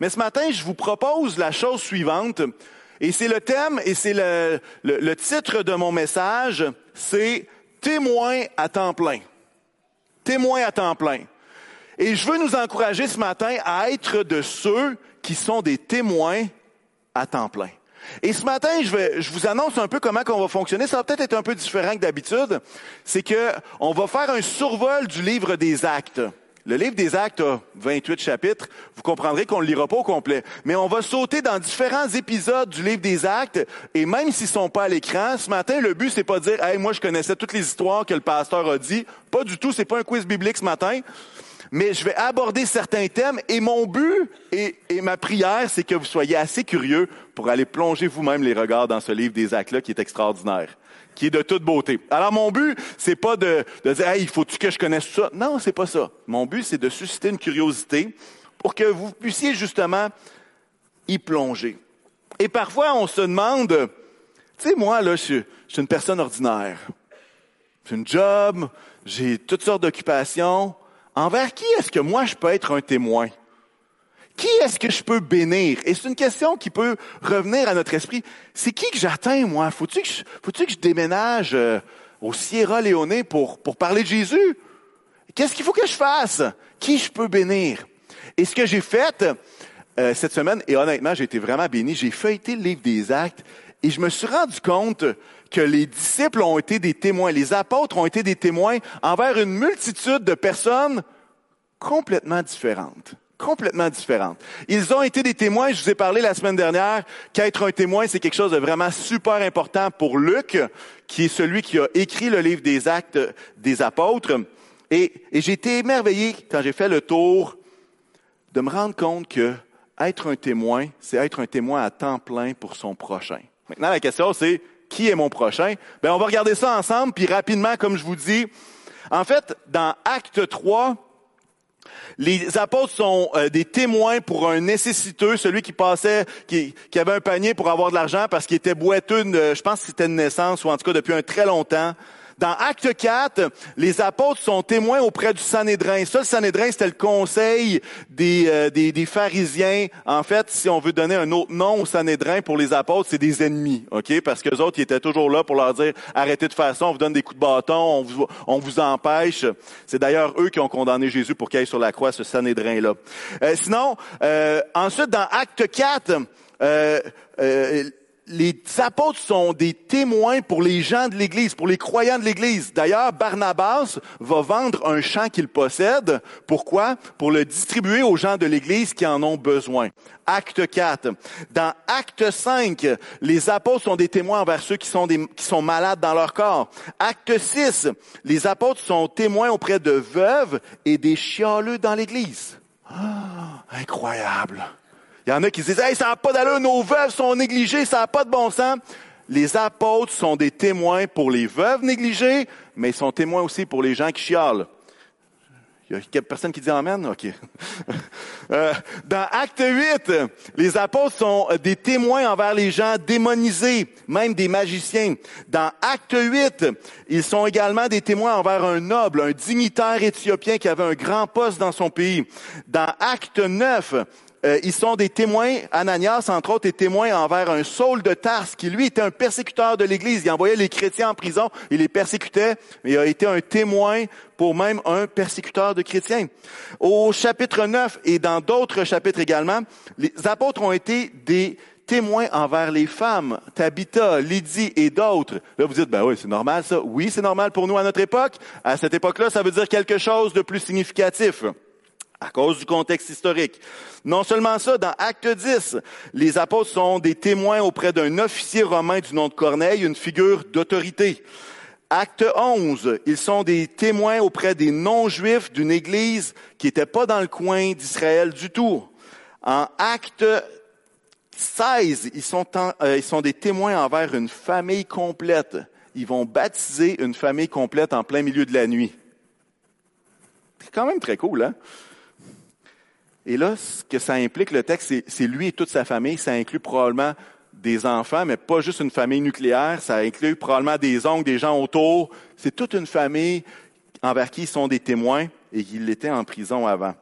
Mais ce matin, je vous propose la chose suivante, et c'est le thème et c'est le, le, titre de mon message, c'est témoin à temps plein. Témoin à temps plein. Et je veux nous encourager ce matin à être de ceux qui sont des témoins à temps plein. Et ce matin, je, vais, je vous annonce un peu comment on va fonctionner. Ça va peut-être être un peu différent que d'habitude. C'est que on va faire un survol du livre des actes. Le livre des Actes a 28 chapitres. Vous comprendrez qu'on ne le lira pas au complet. Mais on va sauter dans différents épisodes du livre des Actes. Et même s'ils sont pas à l'écran, ce matin, le but, c'est pas de dire, hey, moi, je connaissais toutes les histoires que le pasteur a dit. Pas du tout. C'est pas un quiz biblique ce matin mais je vais aborder certains thèmes et mon but et, ma prière, c'est que vous soyez assez curieux pour aller plonger vous-même les regards dans ce livre des actes-là qui est extraordinaire, qui est de toute beauté. Alors mon but, c'est pas de, de dire, hey, il faut-tu que je connaisse ça? Non, c'est pas ça. Mon but, c'est de susciter une curiosité pour que vous puissiez justement y plonger. Et parfois, on se demande, tu sais, moi, là, je, je suis une personne ordinaire. J'ai une job, j'ai toutes sortes d'occupations. Envers qui est-ce que moi je peux être un témoin? Qui est-ce que je peux bénir? Et c'est une question qui peut revenir à notre esprit. C'est qui que j'atteins, moi? Faut-tu que je, déménage euh, au Sierra Leone pour, pour parler de Jésus? Qu'est-ce qu'il faut que je fasse? Qui je peux bénir? Et ce que j'ai fait euh, cette semaine, et honnêtement, j'ai été vraiment béni, j'ai feuilleté le livre des actes et je me suis rendu compte que les disciples ont été des témoins, les apôtres ont été des témoins envers une multitude de personnes complètement différentes complètement différentes. Ils ont été des témoins, je vous ai parlé la semaine dernière qu'être un témoin, c'est quelque chose de vraiment super important pour Luc, qui est celui qui a écrit le livre des actes des apôtres. Et, et j'ai été émerveillé quand j'ai fait le tour de me rendre compte que être un témoin, c'est être un témoin à temps plein pour son prochain. Maintenant, la question, c'est qui est mon prochain? Ben, on va regarder ça ensemble, puis rapidement, comme je vous dis. En fait, dans Acte 3, les apôtres sont euh, des témoins pour un nécessiteux, celui qui passait, qui, avait un panier pour avoir de l'argent parce qu'il était boiteux, je pense que c'était une naissance, ou en tout cas depuis un très longtemps. Dans Acte 4, les apôtres sont témoins auprès du Sanhédrin. Ça, le Sanhédrin, c'était le conseil des, euh, des, des, pharisiens. En fait, si on veut donner un autre nom au Sanhédrin pour les apôtres, c'est des ennemis, ok? Parce que les autres, ils étaient toujours là pour leur dire arrêtez de faire ça, on vous donne des coups de bâton, on vous, on vous empêche. C'est d'ailleurs eux qui ont condamné Jésus pour qu'il aille sur la croix, ce Sanhédrin-là. Euh, sinon, euh, ensuite, dans Acte 4, euh, les apôtres sont des témoins pour les gens de l'Église, pour les croyants de l'Église. D'ailleurs, Barnabas va vendre un champ qu'il possède. Pourquoi? Pour le distribuer aux gens de l'Église qui en ont besoin. Acte 4. Dans Acte 5, les apôtres sont des témoins envers ceux qui sont, malades dans leur corps. Acte 6, les apôtres sont témoins auprès de veuves et des chialeux dans l'Église. Ah, incroyable. Il y en a qui disent, hey, ça n'a pas d'allure, nos veuves sont négligées, ça n'a pas de bon sens. Les apôtres sont des témoins pour les veuves négligées, mais ils sont témoins aussi pour les gens qui chialent. Il y a personne qui dit Amen? OK. Euh, dans Acte 8, les apôtres sont des témoins envers les gens démonisés, même des magiciens. Dans Acte 8, ils sont également des témoins envers un noble, un dignitaire éthiopien qui avait un grand poste dans son pays. Dans Acte 9, euh, ils sont des témoins, Ananias, entre autres, est témoin envers un Saul de Tarse, qui lui était un persécuteur de l'Église. Il envoyait les chrétiens en prison, il les persécutait, mais il a été un témoin pour même un persécuteur de chrétiens. Au chapitre 9 et dans d'autres chapitres également, les apôtres ont été des témoins envers les femmes, Tabitha, Lydie et d'autres. Là, vous dites, ben oui, c'est normal ça. Oui, c'est normal pour nous à notre époque. À cette époque-là, ça veut dire quelque chose de plus significatif à cause du contexte historique. Non seulement ça, dans Acte 10, les apôtres sont des témoins auprès d'un officier romain du nom de Corneille, une figure d'autorité. Acte 11, ils sont des témoins auprès des non-juifs d'une église qui n'était pas dans le coin d'Israël du tout. En Acte 16, ils sont, euh, ils sont des témoins envers une famille complète. Ils vont baptiser une famille complète en plein milieu de la nuit. C'est quand même très cool, hein? Et là, ce que ça implique, le texte, c'est lui et toute sa famille. Ça inclut probablement des enfants, mais pas juste une famille nucléaire. Ça inclut probablement des oncles, des gens autour. C'est toute une famille envers qui ils sont des témoins et qui l'étaient en prison avant.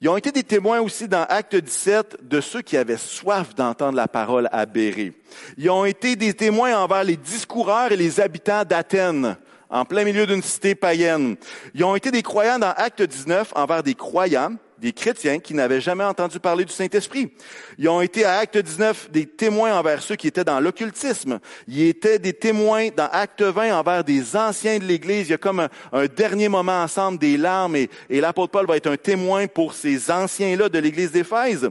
Ils ont été des témoins aussi dans Acte 17 de ceux qui avaient soif d'entendre la parole Béré. Ils ont été des témoins envers les discoureurs et les habitants d'Athènes, en plein milieu d'une cité païenne. Ils ont été des croyants dans Acte 19 envers des croyants des chrétiens qui n'avaient jamais entendu parler du Saint-Esprit. Ils ont été à Acte 19 des témoins envers ceux qui étaient dans l'occultisme. Ils étaient des témoins dans Acte 20 envers des anciens de l'Église. Il y a comme un, dernier moment ensemble des larmes et, et l'apôtre Paul va être un témoin pour ces anciens-là de l'Église d'Éphèse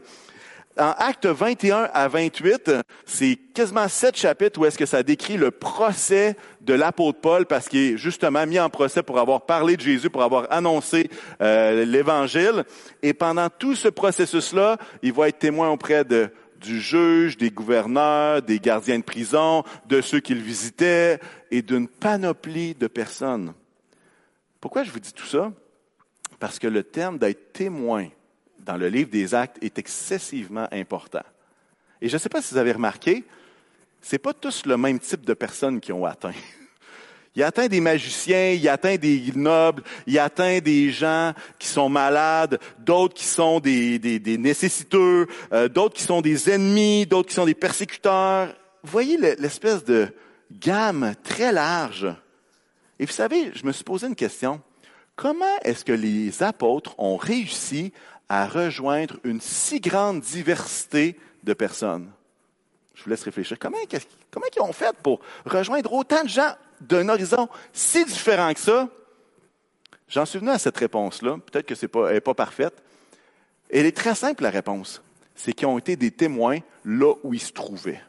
en Acte 21 à 28, c'est quasiment sept chapitres où est-ce que ça décrit le procès de l'apôtre Paul parce qu'il est justement mis en procès pour avoir parlé de Jésus, pour avoir annoncé euh, l'Évangile. Et pendant tout ce processus-là, il va être témoin auprès de, du juge, des gouverneurs, des gardiens de prison, de ceux qu'il visitait et d'une panoplie de personnes. Pourquoi je vous dis tout ça? Parce que le terme d'être témoin dans le livre des actes est excessivement important. Et je ne sais pas si vous avez remarqué, c'est pas tous le même type de personnes qui ont atteint. Il atteint des magiciens, il atteint des nobles, il atteint des gens qui sont malades, d'autres qui sont des, des, des nécessiteux, euh, d'autres qui sont des ennemis, d'autres qui sont des persécuteurs. Vous voyez l'espèce de gamme très large. Et vous savez, je me suis posé une question. Comment est-ce que les apôtres ont réussi à rejoindre une si grande diversité de personnes. Je vous laisse réfléchir. Comment, comment ils ont fait pour rejoindre autant de gens d'un horizon si différent que ça? J'en suis venu à cette réponse-là. Peut-être que c'est pas, n'est pas parfaite. Elle est très simple, la réponse. C'est qu'ils ont été des témoins là où ils se trouvaient.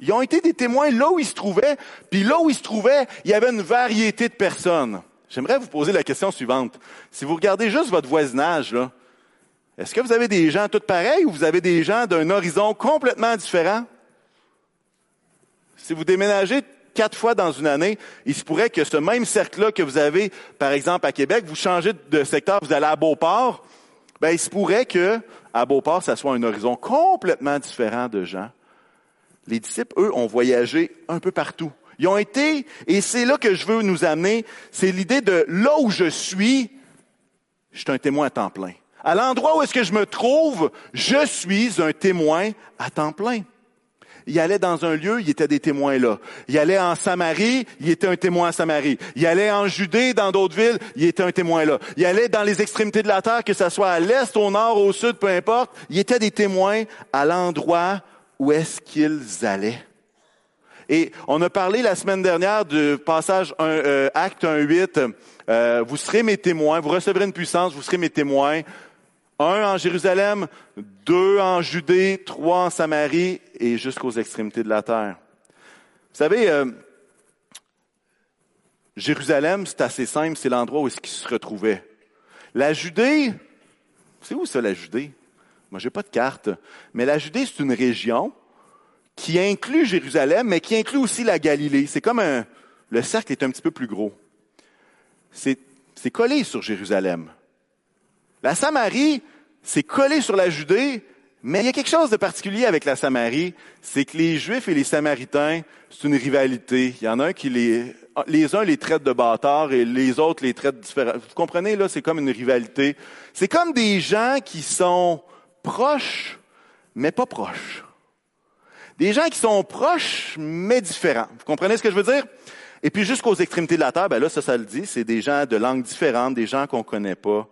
Ils ont été des témoins là où ils se trouvaient, puis là où ils se trouvaient, il y avait une variété de personnes. J'aimerais vous poser la question suivante. Si vous regardez juste votre voisinage, est-ce que vous avez des gens tous pareils ou vous avez des gens d'un horizon complètement différent? Si vous déménagez quatre fois dans une année, il se pourrait que ce même cercle-là que vous avez, par exemple, à Québec, vous changez de secteur, vous allez à Beauport, ben, il se pourrait que, à Beauport, ça soit un horizon complètement différent de gens. Les disciples, eux, ont voyagé un peu partout. Ils ont été, et c'est là que je veux nous amener, c'est l'idée de là où je suis, je suis un témoin à temps plein. À l'endroit où est-ce que je me trouve, je suis un témoin à temps plein. Il allait dans un lieu, il était des témoins là. Il allait en Samarie, il était un témoin à Samarie. Il allait en Judée, dans d'autres villes, il était un témoin là. Il allait dans les extrémités de la terre, que ce soit à l'est, au nord, au sud, peu importe. Il était des témoins à l'endroit où est-ce qu'ils allaient. Et on a parlé la semaine dernière du passage 1, euh, Acte 1.8. Euh, vous serez mes témoins, vous recevrez une puissance, vous serez mes témoins. Un en Jérusalem, deux en Judée, trois en Samarie et jusqu'aux extrémités de la terre. Vous savez, euh, Jérusalem, c'est assez simple, c'est l'endroit où est-ce qu'il se retrouvait. La Judée, c'est où ça la Judée? Moi, j'ai pas de carte. Mais la Judée, c'est une région qui inclut Jérusalem, mais qui inclut aussi la Galilée. C'est comme un, le cercle est un petit peu plus gros. C'est, collé sur Jérusalem. La Samarie, c'est collé sur la Judée, mais il y a quelque chose de particulier avec la Samarie, c'est que les Juifs et les Samaritains, c'est une rivalité. Il y en a un qui les, les uns les traitent de bâtards et les autres les traitent différemment. Vous comprenez, là, c'est comme une rivalité. C'est comme des gens qui sont proches, mais pas proches. Des gens qui sont proches, mais différents. Vous comprenez ce que je veux dire? Et puis jusqu'aux extrémités de la terre, ben là, ça, ça le dit, c'est des gens de langues différentes, des gens qu'on connaît pas.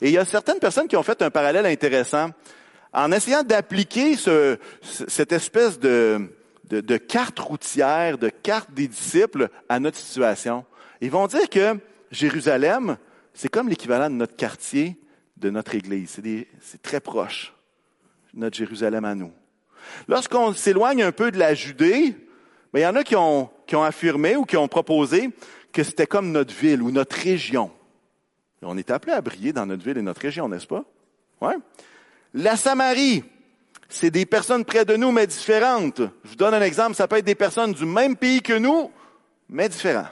Et il y a certaines personnes qui ont fait un parallèle intéressant en essayant d'appliquer ce, cette espèce de, de, de, carte routière, de carte des disciples à notre situation. Ils vont dire que Jérusalem, c'est comme l'équivalent de notre quartier, de notre Église. C'est très proche, notre Jérusalem à nous. Lorsqu'on s'éloigne un peu de la Judée, il y en a qui ont, affirmé ou qui ont proposé que c'était comme notre ville ou notre région. on est appelé à briller dans notre ville et notre région, n'est-ce pas? Ouais. La Samarie, c'est des personnes près de nous, mais différentes. Je vous donne un exemple, ça peut être des personnes du même pays que nous, mais différents.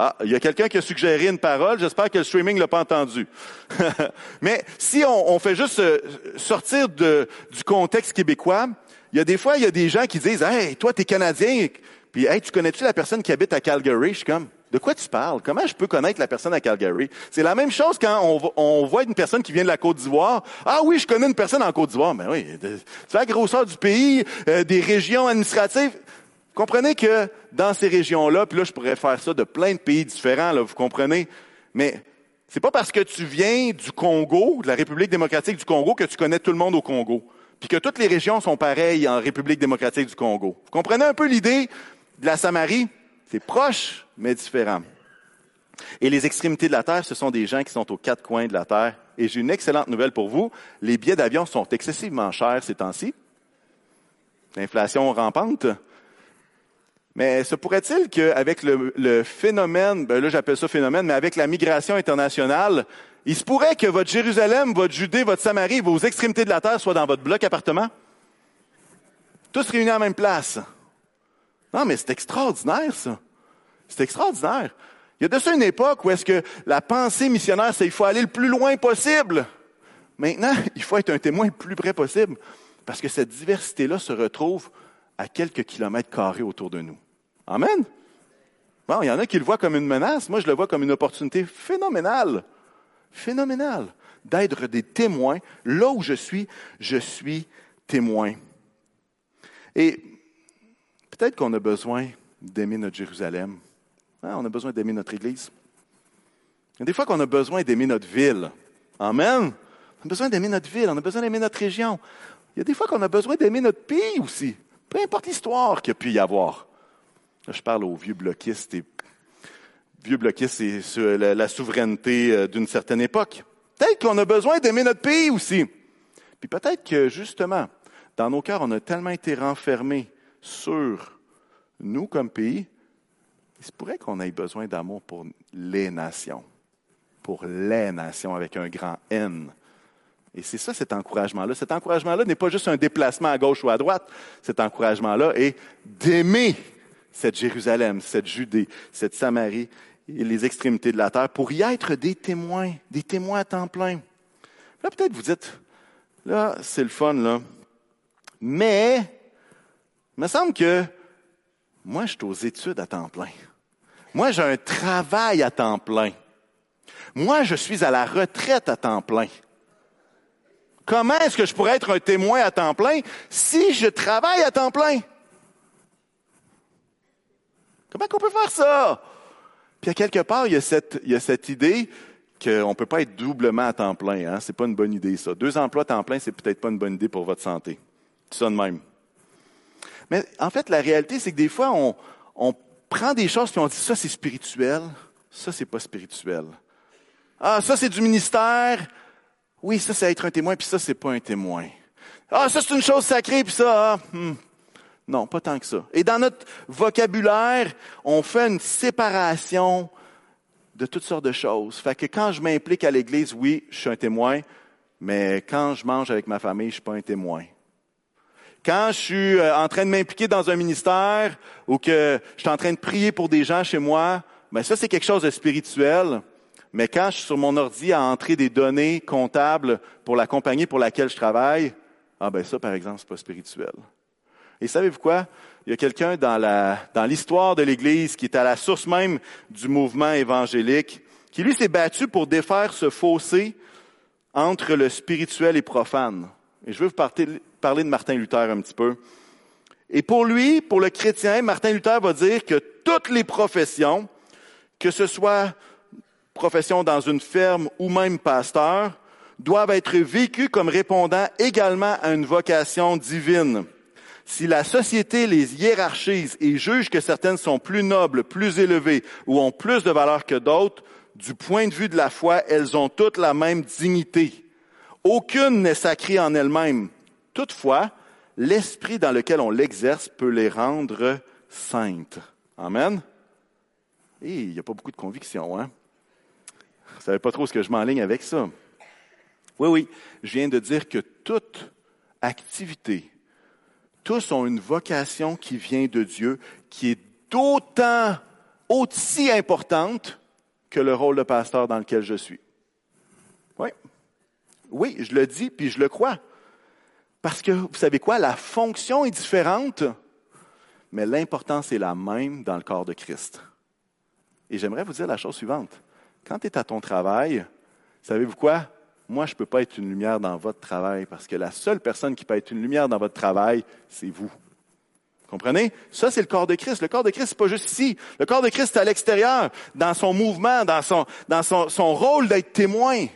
Ah, il y a quelqu'un qui a suggéré une parole. J'espère que le streaming l'a pas entendu. Mais si on, on fait juste euh, sortir de, du contexte québécois, il y a des fois, il y a des gens qui disent, hey, toi, t'es Canadien, puis hey, tu connais-tu la personne qui habite à Calgary? Je suis comme, De quoi tu parles? Comment je peux connaître la personne à Calgary? C'est la même chose quand on, on, voit une personne qui vient de la Côte d'Ivoire. Ah oui, je connais une personne en Côte d'Ivoire. Mais oui, tu la grosseur du pays, euh, des régions administratives. Comprenez que dans ces régions-là, puis là, je pourrais faire ça de plein de pays différents, là, vous comprenez? Mais c'est pas parce que tu viens du Congo, de la République démocratique du Congo, que tu connais tout le monde au Congo. Puis que toutes les régions sont pareilles en République démocratique du Congo. Vous comprenez un peu l'idée de la Samarie? C'est proche, mais différent. Et les extrémités de la Terre, ce sont des gens qui sont aux quatre coins de la Terre. Et j'ai une excellente nouvelle pour vous. Les billets d'avion sont excessivement chers ces temps-ci. L'inflation rampante. Mais se pourrait-il qu'avec le, phénomène, ben là j'appelle ça phénomène, mais avec la migration internationale, il se pourrait que votre Jérusalem, votre Judée, votre Samarie, vos extrémités de la terre soient dans votre bloc appartement? Tous réunis à la même place. Non, mais c'est extraordinaire, ça. C'est extraordinaire. Il y a de ça une époque où est-ce que la pensée missionnaire, c'est qu'il faut aller le plus loin possible. Maintenant, il faut être un témoin le plus près possible. Parce que cette diversité-là se retrouve à quelques kilomètres carrés autour de nous. Amen. Bon, il y en a qui le voient comme une menace. Moi, je le vois comme une opportunité phénoménale. Phénoménale. D'être des témoins. Là où je suis, je suis témoin. Et Peut-être qu'on a besoin d'aimer notre Jérusalem. Hein, on a besoin d'aimer notre Église. Il y a des fois qu'on a besoin d'aimer notre ville. Amen. On a besoin d'aimer notre ville, on a besoin d'aimer notre région. Il y a des fois qu'on a besoin d'aimer notre pays aussi. Peu importe l'histoire qu'il y a pu y avoir. Je parle aux vieux bloquistes et vieux bloquistes et sur la, souveraineté euh, d'une certaine époque. Peut-être qu'on a besoin d'aimer notre pays aussi. Puis peut-être que justement, dans nos cœurs, on a tellement été renfermés sur nous comme pays, il se pourrait qu'on ait besoin d'amour pour les nations, pour les nations avec un grand N. Et c'est ça cet encouragement-là. Cet encouragement-là n'est pas juste un déplacement à gauche ou à droite. Cet encouragement-là est d'aimer cette Jérusalem, cette Judée, cette Samarie et les extrémités de la terre pour y être des témoins, des témoins à temps plein. Là, peut-être vous dites, là, c'est le fun, là. Mais il me semble que moi, je suis aux études à temps plein. Moi, j'ai un travail à temps plein. Moi, je suis à la retraite à temps plein. Comment est-ce que je pourrais être un témoin à temps plein si je travaille à temps plein? Comment qu'on peut faire ça? Puis à quelque part, il y a cette, il y a cette idée qu'on ne peut pas être doublement à temps plein. Hein? C'est pas une bonne idée, ça. Deux emplois à temps plein, c'est peut-être pas une bonne idée pour votre santé. C'est ça de même. Mais en fait, la réalité, c'est que des fois, on, on prend des choses puis on dit ça c'est spirituel, ça c'est pas spirituel. Ah, ça c'est du ministère. Oui, ça c'est être un témoin puis ça c'est pas un témoin. Ah, ça c'est une chose sacrée puis ça, ah, hmm. Non, pas tant que ça. Et dans notre vocabulaire, on fait une séparation de toutes sortes de choses. Fait que quand je m'implique à l'église, oui, je suis un témoin, mais quand je mange avec ma famille, je suis pas un témoin. Quand je suis euh, en train de m'impliquer dans un ministère ou que je suis en train de prier pour des gens chez moi, ben ça c'est quelque chose de spirituel. Mais quand je suis sur mon ordi à entrer des données comptables pour la compagnie pour laquelle je travaille, ah ben ça par exemple c'est pas spirituel. Et savez-vous quoi? Il y a quelqu'un dans l'histoire de l'Église qui est à la source même du mouvement évangélique, qui lui s'est battu pour défaire ce fossé entre le spirituel et profane. Et je veux vous parler de Martin Luther un petit peu. Et pour lui, pour le chrétien, Martin Luther va dire que toutes les professions, que ce soit profession dans une ferme ou même pasteur, doivent être vécues comme répondant également à une vocation divine. Si la société les hiérarchise et juge que certaines sont plus nobles, plus élevées ou ont plus de valeur que d'autres, du point de vue de la foi, elles ont toutes la même dignité. Aucune n'est sacrée en elle-même. Toutefois, l'esprit dans lequel on l'exerce peut les rendre saintes. Amen. Et il n'y a pas beaucoup de conviction, hein? Vous savez pas trop ce que je m'enligne avec ça. Oui, oui, je viens de dire que toute activité, tous ont une vocation qui vient de Dieu, qui est d'autant aussi importante que le rôle de pasteur dans lequel je suis. Oui, oui, je le dis, puis je le crois. Parce que, vous savez quoi, la fonction est différente, mais l'importance est la même dans le corps de Christ. Et j'aimerais vous dire la chose suivante. Quand tu es à ton travail, savez-vous quoi? Moi, je ne peux pas être une lumière dans votre travail parce que la seule personne qui peut être une lumière dans votre travail, c'est vous. Comprenez? Ça, c'est le corps de Christ. Le corps de Christ, c'est pas juste ici. Le corps de Christ, c'est à l'extérieur, dans son mouvement, dans son, dans son, son rôle d'être témoin.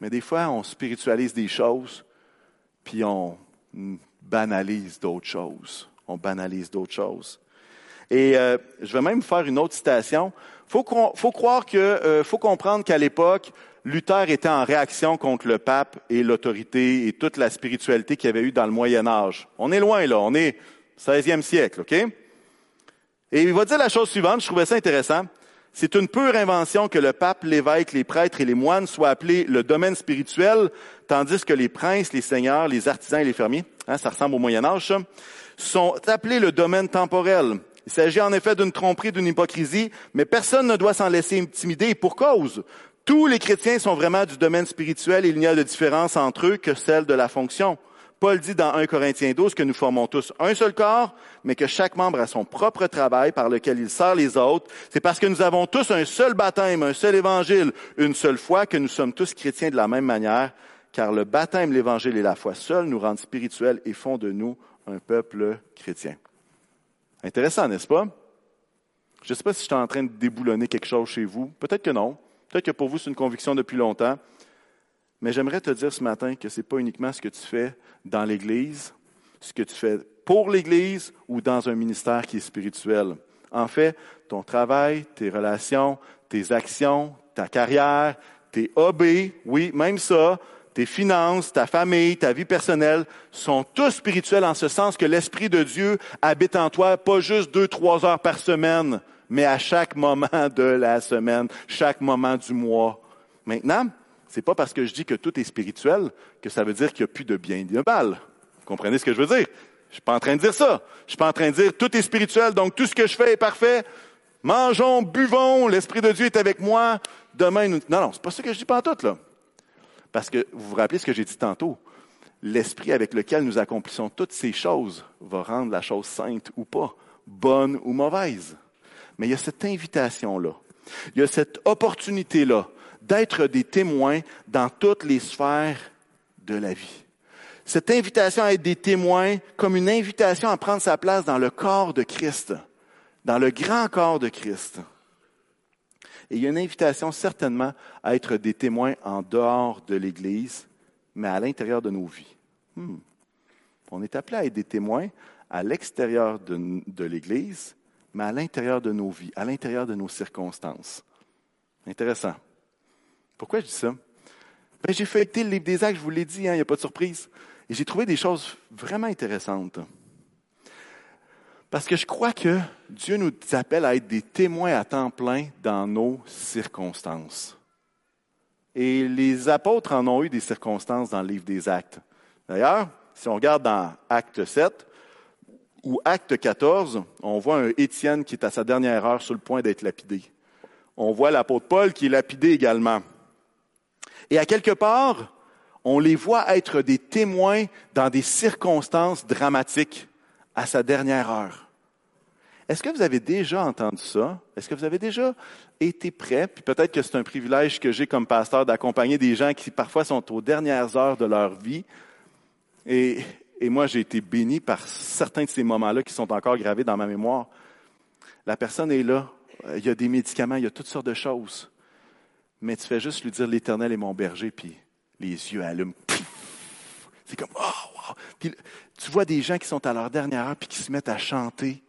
Mais des fois, on spiritualise des choses, puis on banalise d'autres choses. On banalise d'autres choses. Et euh, je vais même faire une autre citation. Faut, faut croire que, euh, faut comprendre qu'à l'époque, Luther était en réaction contre le pape et l'autorité et toute la spiritualité qu'il y avait eu dans le Moyen Âge. On est loin là, on est 16e siècle, OK? Et il va dire la chose suivante, je trouvais ça intéressant. C'est une pure invention que le pape, l'évêque, les prêtres et les moines soient appelés le domaine spirituel, tandis que les princes, les seigneurs, les artisans et les fermiers, hein, ça ressemble au Moyen Âge, ça, sont appelés le domaine temporel. Il s'agit en effet d'une tromperie, d'une hypocrisie, mais personne ne doit s'en laisser intimider pour cause. Tous les chrétiens sont vraiment du domaine spirituel et il n'y a de différence entre eux que celle de la fonction. Paul dit dans 1 Corinthiens 12 que nous formons tous un seul corps, mais que chaque membre a son propre travail par lequel il sert les autres. C'est parce que nous avons tous un seul baptême, un seul évangile, une seule foi que nous sommes tous chrétiens de la même manière, car le baptême, l'évangile et la foi seuls nous rendent spirituels et font de nous un peuple chrétien. Intéressant, n'est-ce pas? Je ne sais pas si je suis en train de déboulonner quelque chose chez vous. Peut-être que non. Peut-être que pour vous, c'est une conviction depuis longtemps. Mais j'aimerais te dire ce matin que ce n'est pas uniquement ce que tu fais dans l'Église, ce que tu fais pour l'Église ou dans un ministère qui est spirituel. En fait, ton travail, tes relations, tes actions, ta carrière, tes hobbies, oui, même ça, tes finances, ta famille, ta vie personnelle sont tous spirituels en ce sens que l'Esprit de Dieu habite en toi, pas juste deux, trois heures par semaine, mais à chaque moment de la semaine, chaque moment du mois. Maintenant, c'est pas parce que je dis que tout est spirituel que ça veut dire qu'il n'y a plus de bien et de mal. Vous comprenez ce que je veux dire? Je suis pas en train de dire ça. Je suis pas en train de dire tout est spirituel, donc tout ce que je fais est parfait. Mangeons, buvons, l'Esprit de Dieu est avec moi. Demain, nous... non, non, c'est pas ça que je dis pas en tout, là. Parce que vous vous rappelez ce que j'ai dit tantôt? L'Esprit avec lequel nous accomplissons toutes ces choses va rendre la chose sainte ou pas, bonne ou mauvaise. Mais il y a cette invitation-là. Il y a cette opportunité-là d'être des témoins dans toutes les sphères de la vie. Cette invitation à être des témoins comme une invitation à prendre sa place dans le corps de Christ, dans le grand corps de Christ. Et il y a une invitation certainement à être des témoins en dehors de l'Église, mais à l'intérieur de nos vies. Hmm. On est appelé à être des témoins à l'extérieur de, l'Église, mais à l'intérieur de nos vies, à l'intérieur de nos circonstances. Intéressant. Pourquoi je dis ça? Ben, j'ai feuilleté le livre des actes, je vous l'ai dit, hein, il n'y a pas de surprise. Et j'ai trouvé des choses vraiment intéressantes. Parce que je crois que Dieu nous appelle à être des témoins à temps plein dans nos circonstances. Et les apôtres en ont eu des circonstances dans le livre des actes. D'ailleurs, si on regarde dans Acte 7, ou Acte 14, on voit un Étienne qui est à sa dernière heure sur le point d'être lapidé. On voit l'apôtre Paul qui est lapidé également. Et à quelque part, on les voit être des témoins dans des circonstances dramatiques à sa dernière heure. Est-ce que vous avez déjà entendu ça? Est-ce que vous avez déjà été prêt? Puis peut-être que c'est un privilège que j'ai comme pasteur d'accompagner des gens qui parfois sont aux dernières heures de leur vie. Et, moi, j'ai été béni par certains de ces moments-là qui sont encore gravés dans ma mémoire. La personne est là, il y a des médicaments, il y a toutes sortes de choses. Mais tu fais juste lui dire l'Éternel est mon berger, puis les yeux allument. C'est comme, oh, wow. Puis tu vois des gens qui sont à leur dernière heure, puis qui se mettent à chanter,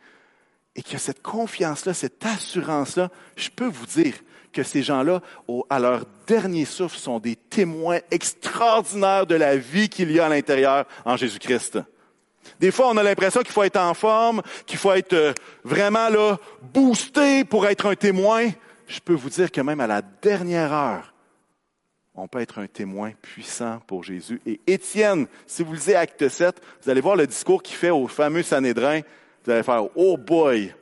et qui ont cette confiance-là, cette assurance-là. Je peux vous dire que ces gens-là, à leur dernier souffle, sont des témoins extraordinaires de la vie qu'il y a à l'intérieur en Jésus-Christ. Des fois, on a l'impression qu'il faut être en forme, qu'il faut être euh, vraiment là, boosté pour être un témoin. Je peux vous dire que même à la dernière heure, on peut être un témoin puissant pour Jésus. Et Étienne, si vous lisez Acte 7, vous allez voir le discours qu'il fait au fameux Sanhédrin. Vous allez faire, oh boy,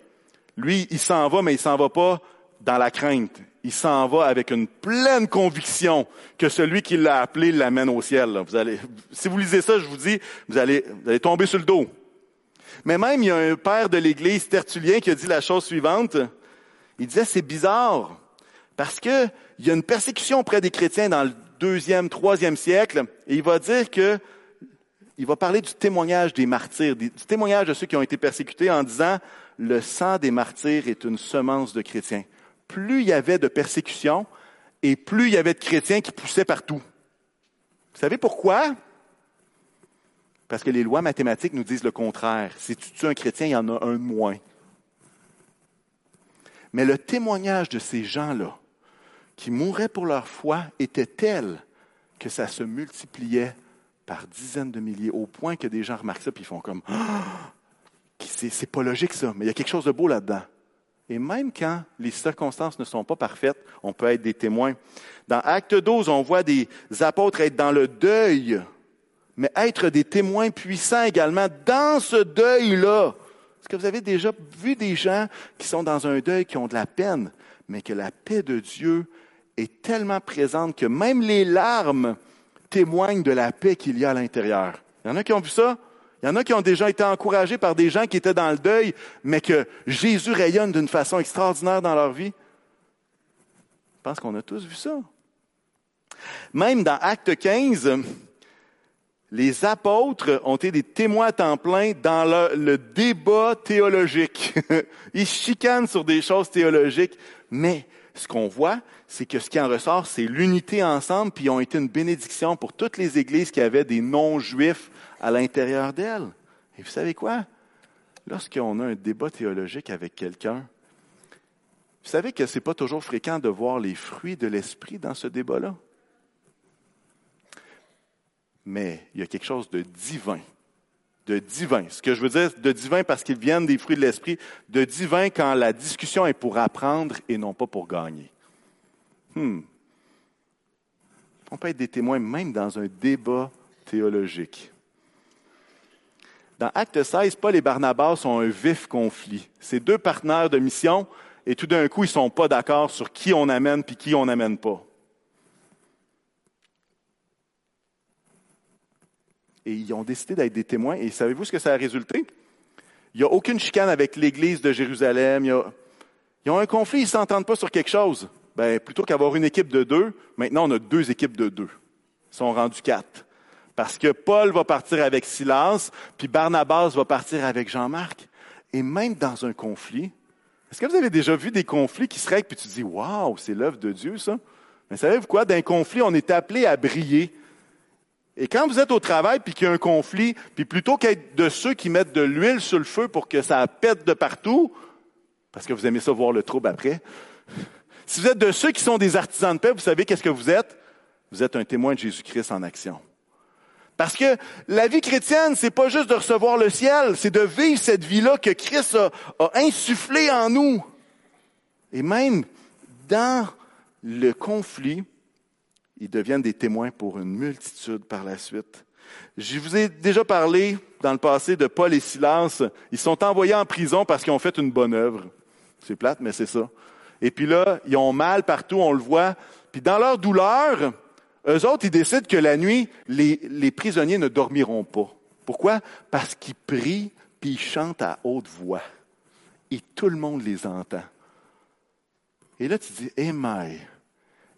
lui, il s'en va, mais il s'en va pas dans la crainte il s'en va avec une pleine conviction que celui qui l'a appelé l'amène au ciel. Vous allez, si vous lisez ça, je vous dis, vous allez, vous allez tomber sur le dos. Mais même, il y a un père de l'Église, Tertullien, qui a dit la chose suivante. Il disait, c'est bizarre, parce que il y a une persécution auprès des chrétiens dans le deuxième, troisième siècle, et il va dire que, il va parler du témoignage des martyrs, du témoignage de ceux qui ont été persécutés en disant, le sang des martyrs est une semence de chrétiens. Plus il y avait de persécutions, et plus il y avait de chrétiens qui poussaient partout. Vous savez pourquoi? Parce que les lois mathématiques nous disent le contraire. Si tu tues un chrétien, il y en a un moins. Mais le témoignage de ces gens-là, qui mouraient pour leur foi, était tel que ça se multipliait par dizaines de milliers, au point que des gens remarquent ça, puis ils font comme ah! c'est pas logique ça, mais il y a quelque chose de beau là-dedans. Et même quand les circonstances ne sont pas parfaites, on peut être des témoins. Dans Acte 12, on voit des apôtres être dans le deuil, mais être des témoins puissants également dans ce deuil-là. Est-ce que vous avez déjà vu des gens qui sont dans un deuil, qui ont de la peine, mais que la paix de Dieu est tellement présente que même les larmes témoignent de la paix qu'il y a à l'intérieur. Il y en a qui ont vu ça? Il y en a qui ont déjà été encouragés par des gens qui étaient dans le deuil, mais que Jésus rayonne d'une façon extraordinaire dans leur vie. Je pense qu'on a tous vu ça. Même dans Acte 15, les apôtres ont été des témoins à plein dans le débat théologique. Ils chicanent sur des choses théologiques, mais ce qu'on voit, c'est que ce qui en ressort, c'est l'unité ensemble, puis ils ont été une bénédiction pour toutes les églises qui avaient des non-juifs à l'intérieur d'elles. Et vous savez quoi? Lorsqu'on a un débat théologique avec quelqu'un, vous savez que ce n'est pas toujours fréquent de voir les fruits de l'esprit dans ce débat-là. Mais il y a quelque chose de divin. De divin. Ce que je veux dire, de divin parce qu'ils viennent des fruits de l'esprit. De divin quand la discussion est pour apprendre et non pas pour gagner. Hmm. On peut être des témoins même dans un débat théologique. Dans Acte 16, Paul et Barnabas ont un vif conflit. Ces deux partenaires de mission, et tout d'un coup, ils ne sont pas d'accord sur qui on amène puis qui on n'amène pas. Et ils ont décidé d'être des témoins. Et savez-vous ce que ça a résulté? Il n'y a aucune chicane avec l'Église de Jérusalem. Ils ont un conflit, ils ne s'entendent pas sur quelque chose. Ben, plutôt qu'avoir une équipe de deux, maintenant on a deux équipes de deux. Ils sont rendus quatre. Parce que Paul va partir avec Silas, puis Barnabas va partir avec Jean-Marc. Et même dans un conflit, est-ce que vous avez déjà vu des conflits qui se règlent, puis tu dis, waouh, c'est l'œuvre de Dieu, ça? Mais savez-vous quoi? D'un conflit, on est appelé à briller. Et quand vous êtes au travail, puis qu'il y a un conflit, puis plutôt qu'être de ceux qui mettent de l'huile sur le feu pour que ça pète de partout, parce que vous aimez ça voir le trouble après, si vous êtes de ceux qui sont des artisans de paix, vous savez qu'est-ce que vous êtes? Vous êtes un témoin de Jésus-Christ en action. Parce que la vie chrétienne, c'est pas juste de recevoir le ciel, c'est de vivre cette vie-là que Christ a, a insufflé en nous. Et même dans le conflit, ils deviennent des témoins pour une multitude par la suite. Je vous ai déjà parlé dans le passé de Paul et Silas. Ils sont envoyés en prison parce qu'ils ont fait une bonne œuvre. C'est plate, mais c'est ça. Et puis là, ils ont mal partout, on le voit. Puis dans leur douleur, eux autres, ils décident que la nuit, les, les prisonniers ne dormiront pas. Pourquoi? Parce qu'ils prient puis ils chantent à haute voix. Et tout le monde les entend. Et là, tu dis, eh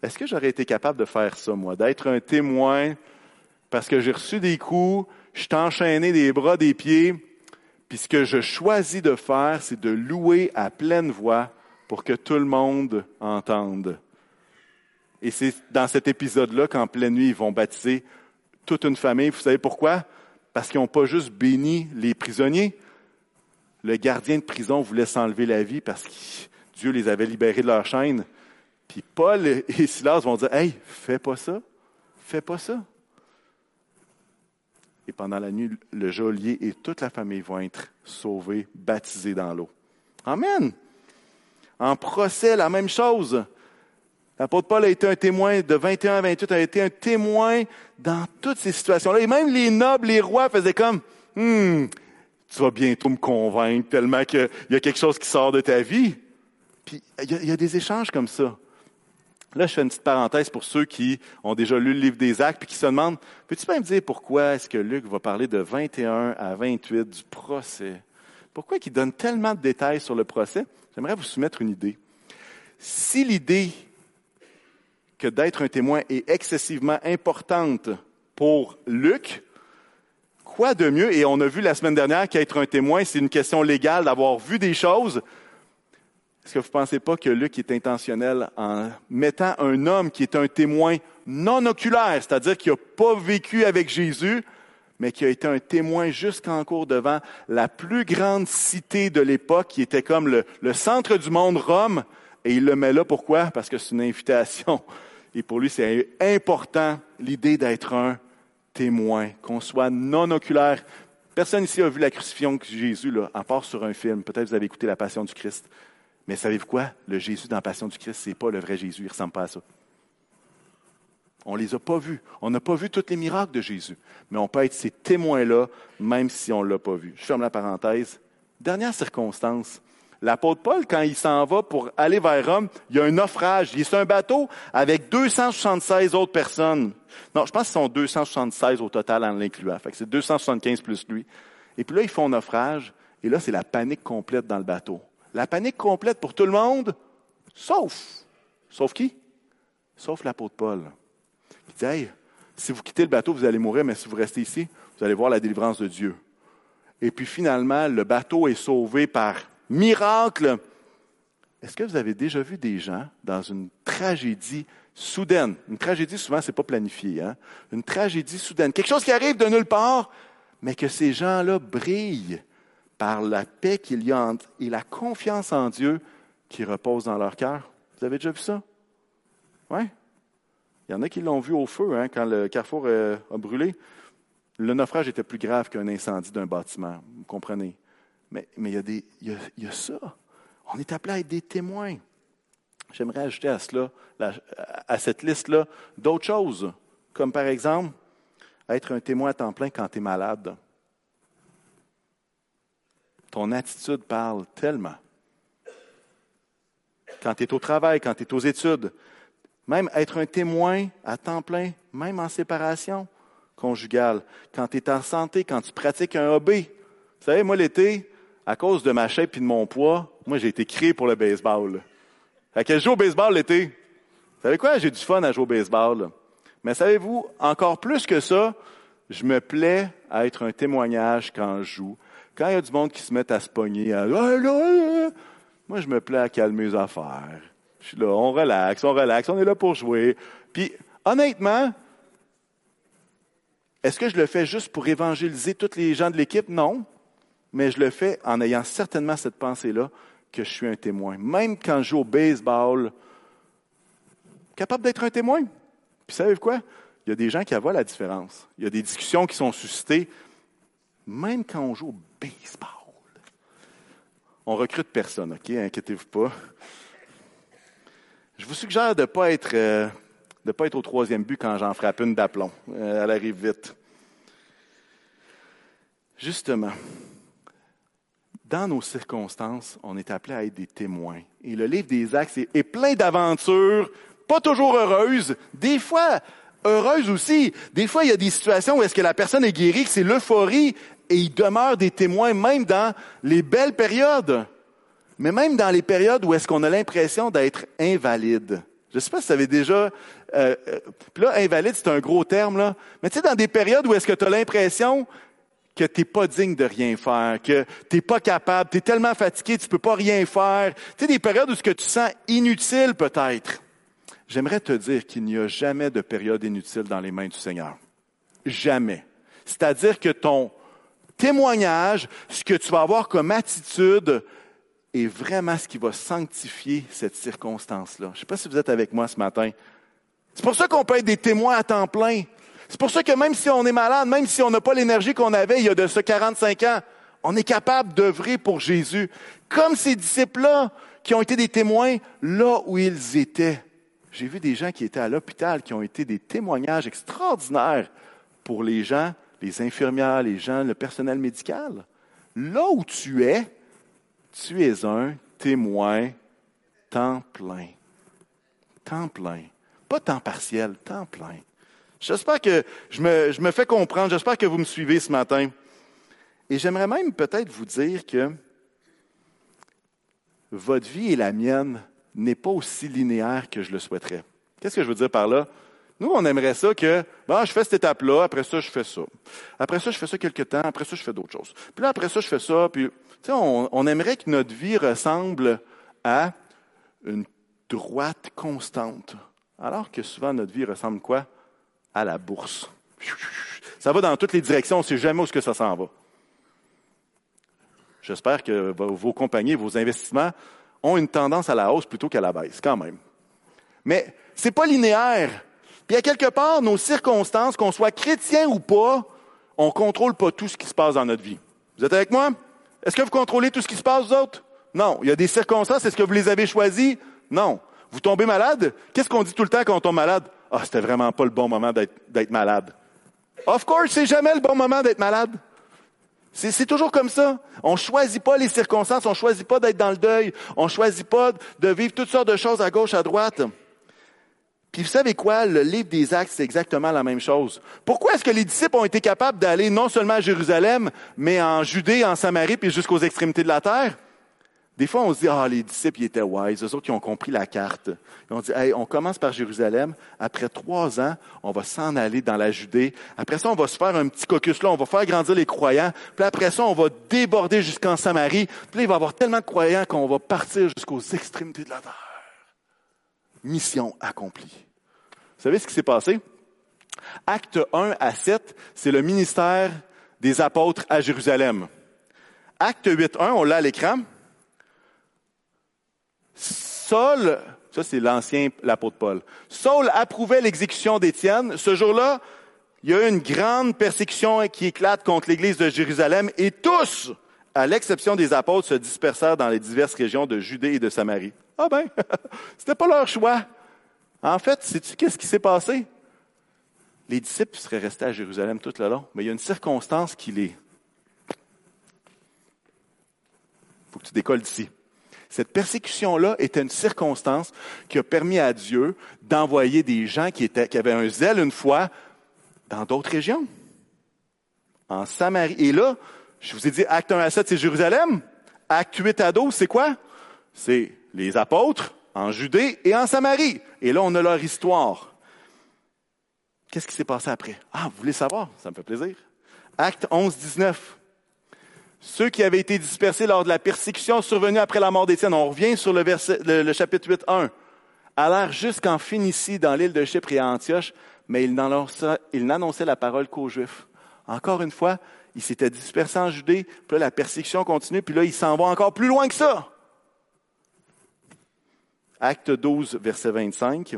est-ce que j'aurais été capable de faire ça, moi, d'être un témoin parce que j'ai reçu des coups, je suis enchaîné des bras, des pieds, puis ce que je choisis de faire, c'est de louer à pleine voix pour que tout le monde entende. Et c'est dans cet épisode-là qu'en pleine nuit, ils vont baptiser toute une famille. Vous savez pourquoi? Parce qu'ils n'ont pas juste béni les prisonniers. Le gardien de prison voulait s'enlever la vie parce que Dieu les avait libérés de leur chaîne. Puis Paul et Silas vont dire, Hey, fais pas ça, fais pas ça. Et pendant la nuit, le geôlier et toute la famille vont être sauvés, baptisés dans l'eau. Amen. En procès, la même chose. L'apôtre Paul a été un témoin de 21 à 28, a été un témoin dans toutes ces situations-là. Et même les nobles, les rois faisaient comme, hmm, tu vas bientôt me convaincre tellement qu'il y a quelque chose qui sort de ta vie. Puis il y, a, il y a des échanges comme ça. Là, je fais une petite parenthèse pour ceux qui ont déjà lu le livre des actes puis qui se demandent, peux-tu pas me dire pourquoi est-ce que Luc va parler de 21 à 28 du procès? Pourquoi il donne tellement de détails sur le procès? J'aimerais vous soumettre une idée. Si l'idée que d'être un témoin est excessivement importante pour Luc, quoi de mieux, et on a vu la semaine dernière qu'être un témoin, c'est une question légale d'avoir vu des choses, est-ce que vous ne pensez pas que Luc est intentionnel en mettant un homme qui est un témoin non oculaire, c'est-à-dire qui n'a pas vécu avec Jésus, mais qui a été un témoin jusqu'en cours devant la plus grande cité de l'époque, qui était comme le, centre du monde, Rome, et il le met là, pourquoi? Parce que c'est une invitation. Et pour lui, c'est important l'idée d'être un témoin, qu'on soit non oculaire. Personne ici a vu la crucifixion de Jésus, à part sur un film. Peut-être vous avez écouté La Passion du Christ. Mais savez-vous quoi? Le Jésus dans la Passion du Christ, ce n'est pas le vrai Jésus. Il ne ressemble pas à ça. On ne les a pas vus. On n'a pas vu tous les miracles de Jésus. Mais on peut être ces témoins-là, même si on ne l'a pas vu. Je ferme la parenthèse. Dernière circonstance. L'apôtre Paul, quand il s'en va pour aller vers Rome, il y a un naufrage. Il est sur un bateau avec 276 autres personnes. Non, je pense qu'ils sont 276 au total en l'incluant. Fait que c'est 275 plus lui. Et puis là, ils font naufrage. Et là, c'est la panique complète dans le bateau. La panique complète pour tout le monde, sauf. Sauf qui? Sauf l'apôtre Paul. Il dit, hey, si vous quittez le bateau, vous allez mourir, mais si vous restez ici, vous allez voir la délivrance de Dieu. Et puis finalement, le bateau est sauvé par miracle. Est-ce que vous avez déjà vu des gens dans une tragédie soudaine? Une tragédie, souvent, c'est pas planifié. Hein? Une tragédie soudaine. Quelque chose qui arrive de nulle part, mais que ces gens-là brillent par la paix qu'il y a et la confiance en Dieu qui repose dans leur cœur. Vous avez déjà vu ça? Oui? Il y en a qui l'ont vu au feu hein, quand le carrefour euh, a brûlé. Le naufrage était plus grave qu'un incendie d'un bâtiment, vous comprenez. Mais, mais il, y a des, il, y a, ça. On est appelé à être des témoins. J'aimerais ajouter à cela, à cette liste-là, d'autres choses, comme par exemple être un témoin à temps plein quand tu es malade. Ton attitude parle tellement. Quand tu es au travail, quand tu es aux études, même être un témoin à temps plein, même en séparation conjugale, quand tu es en santé, quand tu pratiques un hobby. Vous savez, moi, l'été, à cause de ma shape et de mon poids, moi, j'ai été créé pour le baseball. À quel jour au baseball l'été? Vous savez quoi? J'ai du fun à jouer au baseball. Mais savez-vous, encore plus que ça, je me plais à être un témoignage quand je joue, quand il y a du monde qui se met à se pogner, à, moi, je me plais à calmer les affaires. Je suis là, on relaxe, on relaxe, on est là pour jouer. Puis, honnêtement, est-ce que je le fais juste pour évangéliser tous les gens de l'équipe? Non. Mais je le fais en ayant certainement cette pensée-là que je suis un témoin. Même quand je joue au baseball, capable d'être un témoin. Puis, savez-vous quoi? Il y a des gens qui voient la différence. Il y a des discussions qui sont suscitées, même quand on joue au On recrute personne, OK? Inquiétez-vous pas. Je vous suggère de ne pas, être, euh, pas au troisième but quand j'en frappe une d'aplomb. Euh, elle arrive vite. Justement, dans nos circonstances, on est appelé à être des témoins. Et le livre des Actes est, est plein d'aventures, pas toujours heureuses, des fois heureuses aussi. Des fois, il y a des situations où est-ce que la personne est guérie, que c'est l'euphorie, et il demeure des témoins même dans les belles périodes. Mais même dans les périodes où est-ce qu'on a l'impression d'être invalide. Je ne sais pas si vous avez déjà... Euh, euh, puis là, invalide, c'est un gros terme, là. Mais tu sais, dans des périodes où est-ce que tu as l'impression que tu n'es pas digne de rien faire, que tu n'es pas capable, tu es tellement fatigué, tu ne peux pas rien faire. Tu sais, des périodes où ce que tu sens inutile peut-être. J'aimerais te dire qu'il n'y a jamais de période inutile dans les mains du Seigneur. Jamais. C'est-à-dire que ton témoignage, ce que tu vas avoir comme attitude, est vraiment ce qui va sanctifier cette circonstance-là. Je ne sais pas si vous êtes avec moi ce matin. C'est pour ça qu'on peut être des témoins à temps plein. C'est pour ça que même si on est malade, même si on n'a pas l'énergie qu'on avait il y a de ce 45 ans, on est capable d'œuvrer pour Jésus. Comme ces disciples-là qui ont été des témoins là où ils étaient. J'ai vu des gens qui étaient à l'hôpital qui ont été des témoignages extraordinaires pour les gens les infirmières, les gens, le personnel médical. Là où tu es, tu es un témoin temps plein. temps plein. Pas temps partiel, temps plein. J'espère que je me, je me fais comprendre, j'espère que vous me suivez ce matin. Et j'aimerais même peut-être vous dire que votre vie et la mienne n'est pas aussi linéaire que je le souhaiterais. Qu'est-ce que je veux dire par là? Nous, on aimerait ça que, bon, je fais cette étape-là, après ça, je fais ça. Après ça, je fais ça quelques temps, après ça, je fais d'autres choses. Puis là, après ça, je fais ça, puis, tu sais, on, aimerait que notre vie ressemble à une droite constante. Alors que souvent, notre vie ressemble quoi? À la bourse. Ça va dans toutes les directions, on ne sait jamais où ce que ça s'en va. J'espère que vos compagnies, vos investissements ont une tendance à la hausse plutôt qu'à la baisse, quand même. Mais c'est pas linéaire. Puis à quelque part, nos circonstances, qu'on soit chrétien ou pas, on contrôle pas tout ce qui se passe dans notre vie. Vous êtes avec moi? Est-ce que vous contrôlez tout ce qui se passe, vous autres? Non. Il y a des circonstances. Est-ce que vous les avez choisies? Non. Vous tombez malade? Qu'est-ce qu'on dit tout le temps quand on tombe malade? Ah, c'était vraiment pas le bon moment d'être malade. Of course, c'est jamais le bon moment d'être malade. C'est toujours comme ça. On choisit pas les circonstances, on choisit pas d'être dans le deuil, on choisit pas de vivre toutes sortes de choses à gauche, à droite. Puis vous savez quoi? Le livre des Actes, c'est exactement la même chose. Pourquoi est-ce que les disciples ont été capables d'aller non seulement à Jérusalem, mais en Judée, en Samarie, puis jusqu'aux extrémités de la terre? Des fois, on se dit, ah, les disciples, ils étaient wise, eux autres, qui ont compris la carte. Ils ont dit, hey, on commence par Jérusalem. Après trois ans, on va s'en aller dans la Judée. Après ça, on va se faire un petit caucus là, on va faire grandir les croyants. Puis après ça, on va déborder jusqu'en Samarie. Puis là, il va y avoir tellement de croyants qu'on va partir jusqu'aux extrémités de la terre. Mission accomplie. Savez ce qui s'est passé? Acte 1 à 7, c'est le ministère des apôtres à Jérusalem. Acte 8.1, on l'a à l'écran. Saul, ça c'est l'ancien, l'apôtre Paul. Saul approuvait l'exécution d'Étienne. Ce jour-là, il y a eu une grande persécution qui éclate contre l'église de Jérusalem et tous, à l'exception des apôtres, se dispersèrent dans les diverses régions de Judée et de Samarie. Ah ben, c'était pas leur choix. En fait, sais-tu qu'est-ce qui s'est passé? Les disciples seraient restés à Jérusalem tout le long, mais il y a une circonstance qui les... faut que tu décolles d'ici. Cette persécution-là était une circonstance qui a permis à Dieu d'envoyer des gens qui, qui avaient un zèle une fois dans d'autres régions. En Samarie. Et là, je vous ai dit, acte 1 à 7, c'est Jérusalem. Acte 8 à 12, c'est quoi? C'est les apôtres en Judée et en Samarie. Et là, on a leur histoire. Qu'est-ce qui s'est passé après? Ah, vous voulez savoir? Ça me fait plaisir. Acte 11, 19. Ceux qui avaient été dispersés lors de la persécution survenue après la mort d'Étienne, on revient sur le, verset, le, chapitre 8, 1, allèrent jusqu'en Phénicie, dans l'île de Chypre et à Antioche, mais ils n'annonçaient la parole qu'aux Juifs. Encore une fois, ils s'étaient dispersés en Judée, puis là, la persécution continue, puis là, ils s'en vont encore plus loin que ça. Acte 12, verset 25.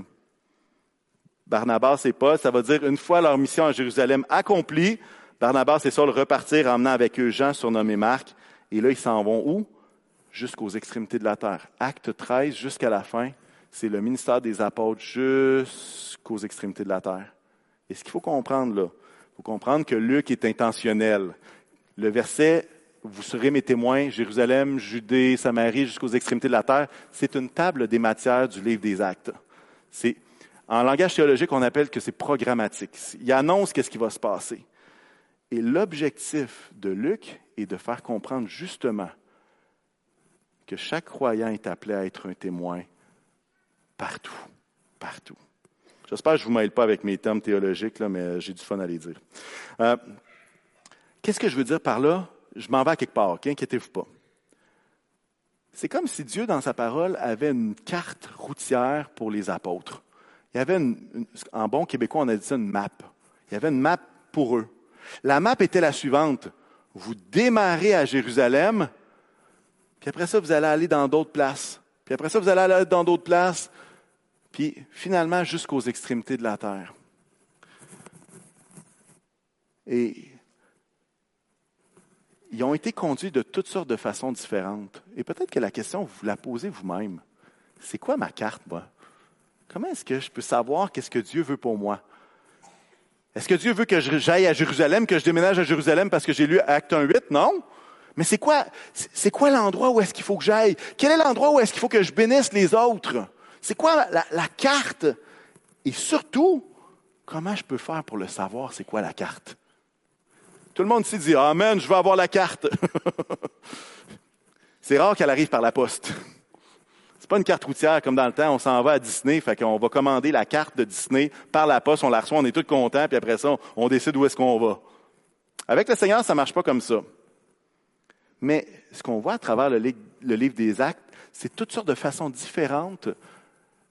Barnabas et Paul, ça va dire, une fois leur mission à Jérusalem accomplie, Barnabas et Saul repartirent, emmenant avec eux Jean, surnommé Marc. Et là, ils s'en vont où? Jusqu'aux extrémités de la terre. Acte 13, jusqu'à la fin, c'est le ministère des apôtres jusqu'aux extrémités de la terre. Et ce qu'il faut comprendre là, il faut comprendre que Luc est intentionnel. Le verset vous serez mes témoins, Jérusalem, Judée, Samarie, jusqu'aux extrémités de la terre, c'est une table des matières du livre des actes. C'est, en langage théologique, on appelle que c'est programmatique. Il annonce qu'est-ce qui va se passer. Et l'objectif de Luc est de faire comprendre justement que chaque croyant est appelé à être un témoin partout, partout. J'espère que je ne vous mêle pas avec mes termes théologiques, là, mais j'ai du fun à les dire. Euh, qu'est-ce que je veux dire par là? Je m'en vais à quelque part, okay? inquiétez-vous pas. C'est comme si Dieu, dans sa parole, avait une carte routière pour les apôtres. Il y avait, une, en bon québécois, on a dit ça, une map. Il y avait une map pour eux. La map était la suivante. Vous démarrez à Jérusalem, puis après ça, vous allez aller dans d'autres places. Puis après ça, vous allez aller dans d'autres places, puis finalement jusqu'aux extrémités de la terre. Et ils ont été conduits de toutes sortes de façons différentes. Et peut-être que la question, vous la posez vous-même. C'est quoi ma carte, moi? Comment est-ce que je peux savoir qu'est-ce que Dieu veut pour moi? Est-ce que Dieu veut que j'aille à Jérusalem, que je déménage à Jérusalem parce que j'ai lu Acte 1, 8? Non. Mais c'est quoi, c'est quoi l'endroit où est-ce qu'il faut que j'aille? Quel est l'endroit où est-ce qu'il faut que je bénisse les autres? C'est quoi la, la carte? Et surtout, comment je peux faire pour le savoir, c'est quoi la carte? Tout le monde s'y dit, Amen, je veux avoir la carte. c'est rare qu'elle arrive par la poste. C'est pas une carte routière comme dans le temps, on s'en va à Disney, fait qu'on va commander la carte de Disney par la poste, on la reçoit, on est tous contents, puis après ça, on décide où est-ce qu'on va. Avec le Seigneur, ça marche pas comme ça. Mais ce qu'on voit à travers le livre des actes, c'est toutes sortes de façons différentes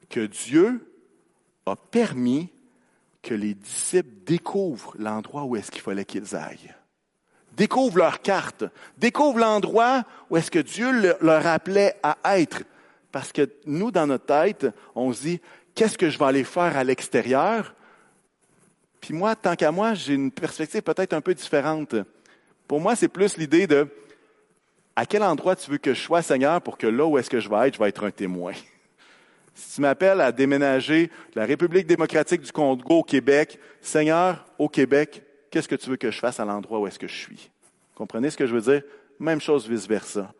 que Dieu a permis que les disciples découvrent l'endroit où est-ce qu'il fallait qu'ils aillent. Découvrent leur carte, découvrent l'endroit où est-ce que Dieu leur appelait à être. Parce que nous, dans notre tête, on se dit, qu'est-ce que je vais aller faire à l'extérieur? Puis moi, tant qu'à moi, j'ai une perspective peut-être un peu différente. Pour moi, c'est plus l'idée de, à quel endroit tu veux que je sois, Seigneur, pour que là où est-ce que je vais être, je vais être un témoin? Si tu m'appelles à déménager de la République démocratique du Congo au Québec, Seigneur, au Québec, qu'est-ce que tu veux que je fasse à l'endroit où est-ce que je suis? Comprenez ce que je veux dire? Même chose vice-versa.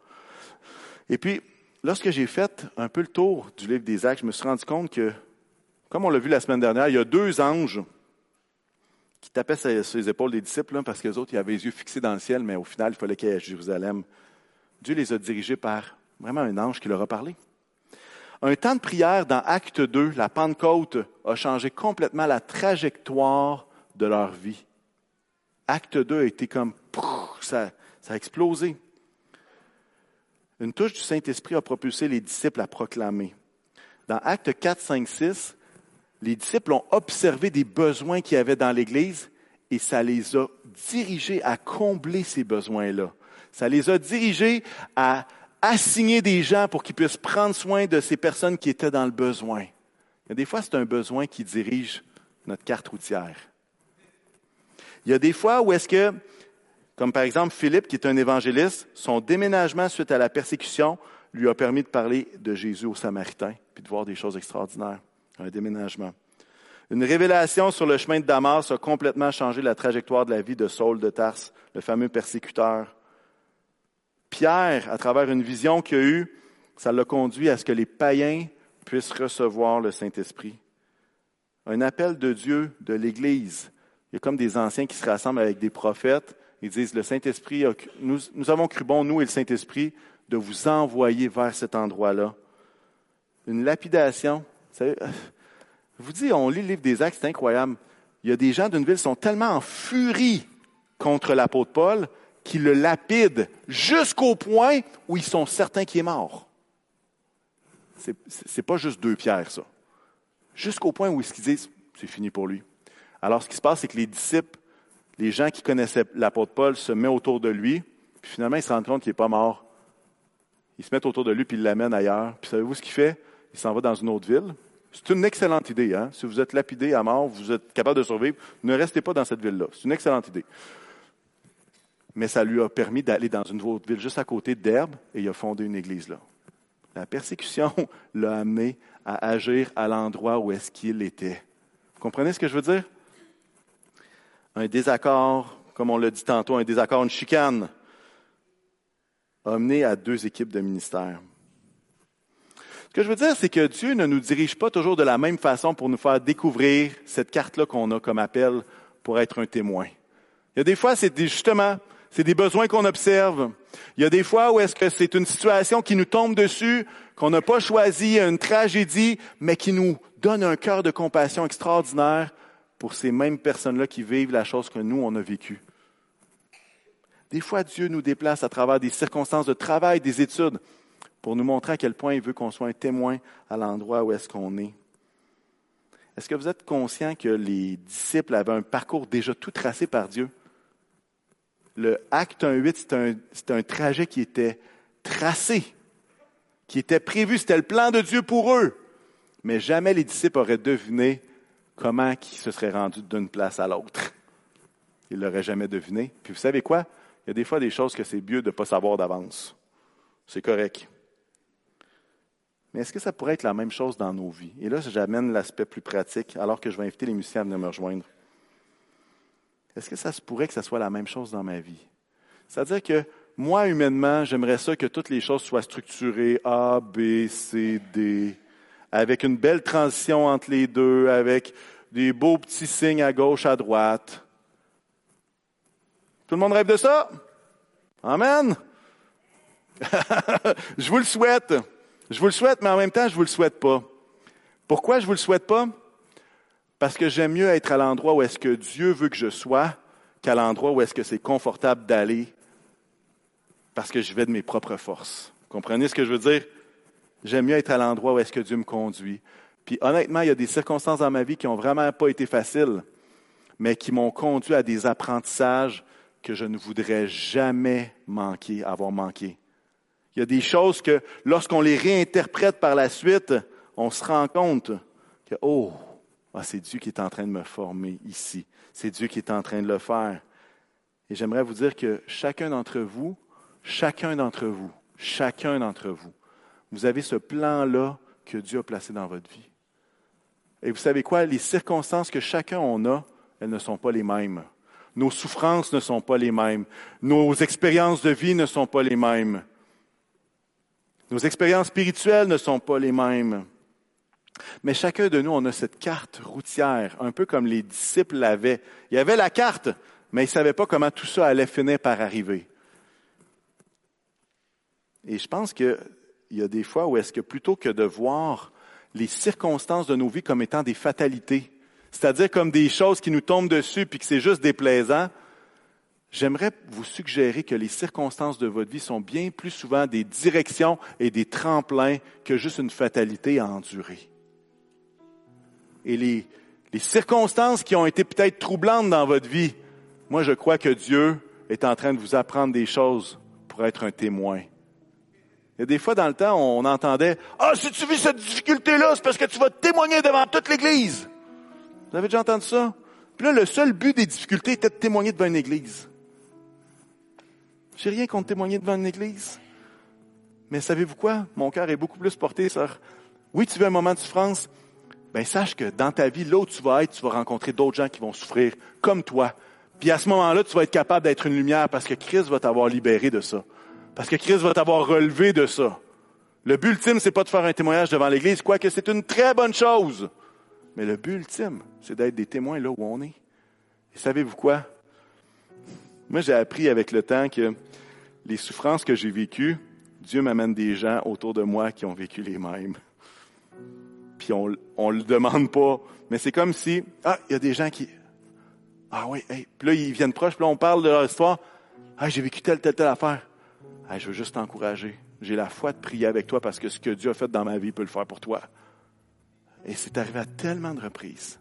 Et puis, lorsque j'ai fait un peu le tour du livre des actes, je me suis rendu compte que, comme on l'a vu la semaine dernière, il y a deux anges qui tapaient sur les épaules des disciples, parce que les autres, ils avaient les yeux fixés dans le ciel, mais au final, il fallait qu'ils aillent à Jérusalem. Dieu les a dirigés par vraiment un ange qui leur a parlé. Un temps de prière dans Acte 2, la Pentecôte, a changé complètement la trajectoire de leur vie. Acte 2 a été comme, ça, ça a explosé. Une touche du Saint-Esprit a propulsé les disciples à proclamer. Dans Acte 4, 5, 6, les disciples ont observé des besoins qu'il y avait dans l'Église et ça les a dirigés à combler ces besoins-là. Ça les a dirigés à assigner des gens pour qu'ils puissent prendre soin de ces personnes qui étaient dans le besoin. A des fois, c'est un besoin qui dirige notre carte routière. Il y a des fois où comme par exemple Philippe, qui est un évangéliste, son déménagement suite à la persécution lui a permis de parler de Jésus aux Samaritains, puis de voir des choses extraordinaires. Un déménagement. Une révélation sur le chemin de Damas a complètement changé la trajectoire de la vie de Saul de Tarse, le fameux persécuteur. Pierre, à travers une vision qu'il a eue, ça l'a conduit à ce que les païens puissent recevoir le Saint-Esprit. Un appel de Dieu, de l'Église. Il y a comme des anciens qui se rassemblent avec des prophètes. Ils disent, le Saint-Esprit, nous, avons cru bon, nous et le Saint-Esprit, de vous envoyer vers cet endroit-là. Une lapidation. Vous savez, dis, on lit le livre des Actes, c'est incroyable. Il y a des gens d'une ville qui sont tellement en furie contre l'apôtre Paul qui le lapident jusqu'au point où ils sont certains qu'il est mort. C'est, c'est pas juste deux pierres, ça. Jusqu'au point où ils disent, c'est fini pour lui. Alors, ce qui se passe, c'est que les disciples, les gens qui connaissaient l'apôtre Paul, se mettent autour de lui, puis finalement, ils se rendent compte qu'il n'est pas mort. Ils se mettent autour de lui, puis ils l'amènent ailleurs. Puis savez-vous ce qu'il fait? Il s'en va dans une autre ville. C'est une excellente idée. Hein? Si vous êtes lapidé à mort, vous êtes capable de survivre, ne restez pas dans cette ville-là. C'est une excellente idée mais ça lui a permis d'aller dans une autre ville juste à côté d'Herbe et il a fondé une église là. La persécution l'a amené à agir à l'endroit où est-ce qu'il était. Vous comprenez ce que je veux dire? Un désaccord, comme on l'a dit tantôt, un désaccord, une chicane, a amené à deux équipes de ministère. Ce que je veux dire, c'est que Dieu ne nous dirige pas toujours de la même façon pour nous faire découvrir cette carte-là qu'on a comme appel pour être un témoin. Il y a des fois, c'est justement c'est des besoins qu'on observe. Il y a des fois où est-ce que c'est une situation qui nous tombe dessus, qu'on n'a pas choisi, une tragédie, mais qui nous donne un cœur de compassion extraordinaire pour ces mêmes personnes-là qui vivent la chose que nous, on a vécue. Des fois, Dieu nous déplace à travers des circonstances de travail, des études, pour nous montrer à quel point il veut qu'on soit un témoin à l'endroit où est-ce qu'on est. Est-ce que vous êtes conscient que les disciples avaient un parcours déjà tout tracé par Dieu? le acte 1.8, c'est un, un trajet qui était tracé, qui était prévu, c'était le plan de Dieu pour eux. Mais jamais les disciples auraient deviné comment ils se seraient rendus d'une place à l'autre. Ils l'auraient jamais deviné. Puis vous savez quoi? Il y a des fois des choses que c'est mieux de ne pas savoir d'avance. C'est correct. Mais est-ce que ça pourrait être la même chose dans nos vies? Et là, j'amène l'aspect plus pratique, alors que je vais inviter les musiciens à venir me rejoindre. Est-ce que ça se pourrait que ça soit la même chose dans ma vie? C'est-à-dire que moi, humainement, j'aimerais ça que toutes les choses soient structurées A, B, C, D, avec une belle transition entre les deux, avec des beaux petits signes à gauche, à droite. Tout le monde rêve de ça? Amen. je vous le souhaite. Je vous le souhaite, mais en même temps, je vous le souhaite pas. Pourquoi je vous le souhaite pas? Parce que j'aime mieux être à l'endroit où est-ce que Dieu veut que je sois qu'à l'endroit où est-ce que c'est confortable d'aller parce que je vais de mes propres forces. Comprenez ce que je veux dire? J'aime mieux être à l'endroit où est-ce que Dieu me conduit. Puis honnêtement, il y a des circonstances dans ma vie qui n'ont vraiment pas été faciles, mais qui m'ont conduit à des apprentissages que je ne voudrais jamais manquer, avoir manqué. Il y a des choses que lorsqu'on les réinterprète par la suite, on se rend compte que, oh, ah, c'est Dieu qui est en train de me former ici. C'est Dieu qui est en train de le faire. Et j'aimerais vous dire que chacun d'entre vous, chacun d'entre vous, chacun d'entre vous, vous avez ce plan-là que Dieu a placé dans votre vie. Et vous savez quoi? Les circonstances que chacun en a, elles ne sont pas les mêmes. Nos souffrances ne sont pas les mêmes. Nos expériences de vie ne sont pas les mêmes. Nos expériences spirituelles ne sont pas les mêmes. Mais chacun de nous, on a cette carte routière, un peu comme les disciples l'avaient. Il y avait la carte, mais ils ne savaient pas comment tout ça allait finir par arriver. Et je pense qu'il y a des fois où est-ce que plutôt que de voir les circonstances de nos vies comme étant des fatalités, c'est-à-dire comme des choses qui nous tombent dessus puis que c'est juste déplaisant, j'aimerais vous suggérer que les circonstances de votre vie sont bien plus souvent des directions et des tremplins que juste une fatalité à endurer. Et les circonstances qui ont été peut-être troublantes dans votre vie, moi je crois que Dieu est en train de vous apprendre des choses pour être un témoin. Il y a des fois dans le temps, on entendait Ah, si tu vis cette difficulté-là, c'est parce que tu vas témoigner devant toute l'Église. Vous avez déjà entendu ça? Puis là, le seul but des difficultés était de témoigner devant une Église. J'ai rien contre témoigner devant une Église. Mais savez-vous quoi? Mon cœur est beaucoup plus porté sur Oui, tu veux un moment de souffrance? Ben, sache que dans ta vie, là où tu vas être, tu vas rencontrer d'autres gens qui vont souffrir comme toi. Puis à ce moment-là, tu vas être capable d'être une lumière parce que Christ va t'avoir libéré de ça. Parce que Christ va t'avoir relevé de ça. Le but ultime, c'est pas de faire un témoignage devant l'Église, quoique c'est une très bonne chose. Mais le but ultime, c'est d'être des témoins là où on est. Et savez-vous quoi? Moi, j'ai appris avec le temps que les souffrances que j'ai vécues, Dieu m'amène des gens autour de moi qui ont vécu les mêmes. Puis on ne le demande pas. Mais c'est comme si, ah, il y a des gens qui, ah oui, hey. puis là, ils viennent proches, puis là, on parle de leur histoire. Ah, j'ai vécu telle, telle, telle affaire je veux juste t'encourager. J'ai la foi de prier avec toi parce que ce que Dieu a fait dans ma vie peut le faire pour toi. Et c'est arrivé à tellement de reprises.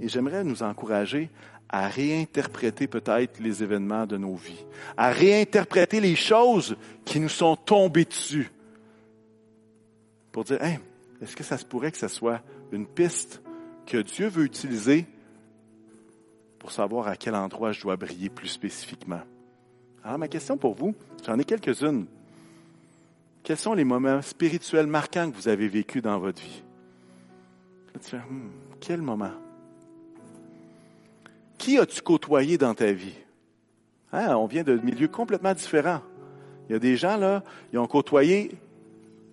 Et j'aimerais nous encourager à réinterpréter peut-être les événements de nos vies, à réinterpréter les choses qui nous sont tombées dessus, pour dire, est-ce que ça se pourrait que ce soit une piste que Dieu veut utiliser pour savoir à quel endroit je dois briller plus spécifiquement. Alors ma question pour vous, j'en ai quelques-unes. Quels sont les moments spirituels marquants que vous avez vécus dans votre vie? Tu fais, hmm, quel moment? Qui as-tu côtoyé dans ta vie? Hein, on vient de milieux complètement différents. Il y a des gens, là, ils ont côtoyé,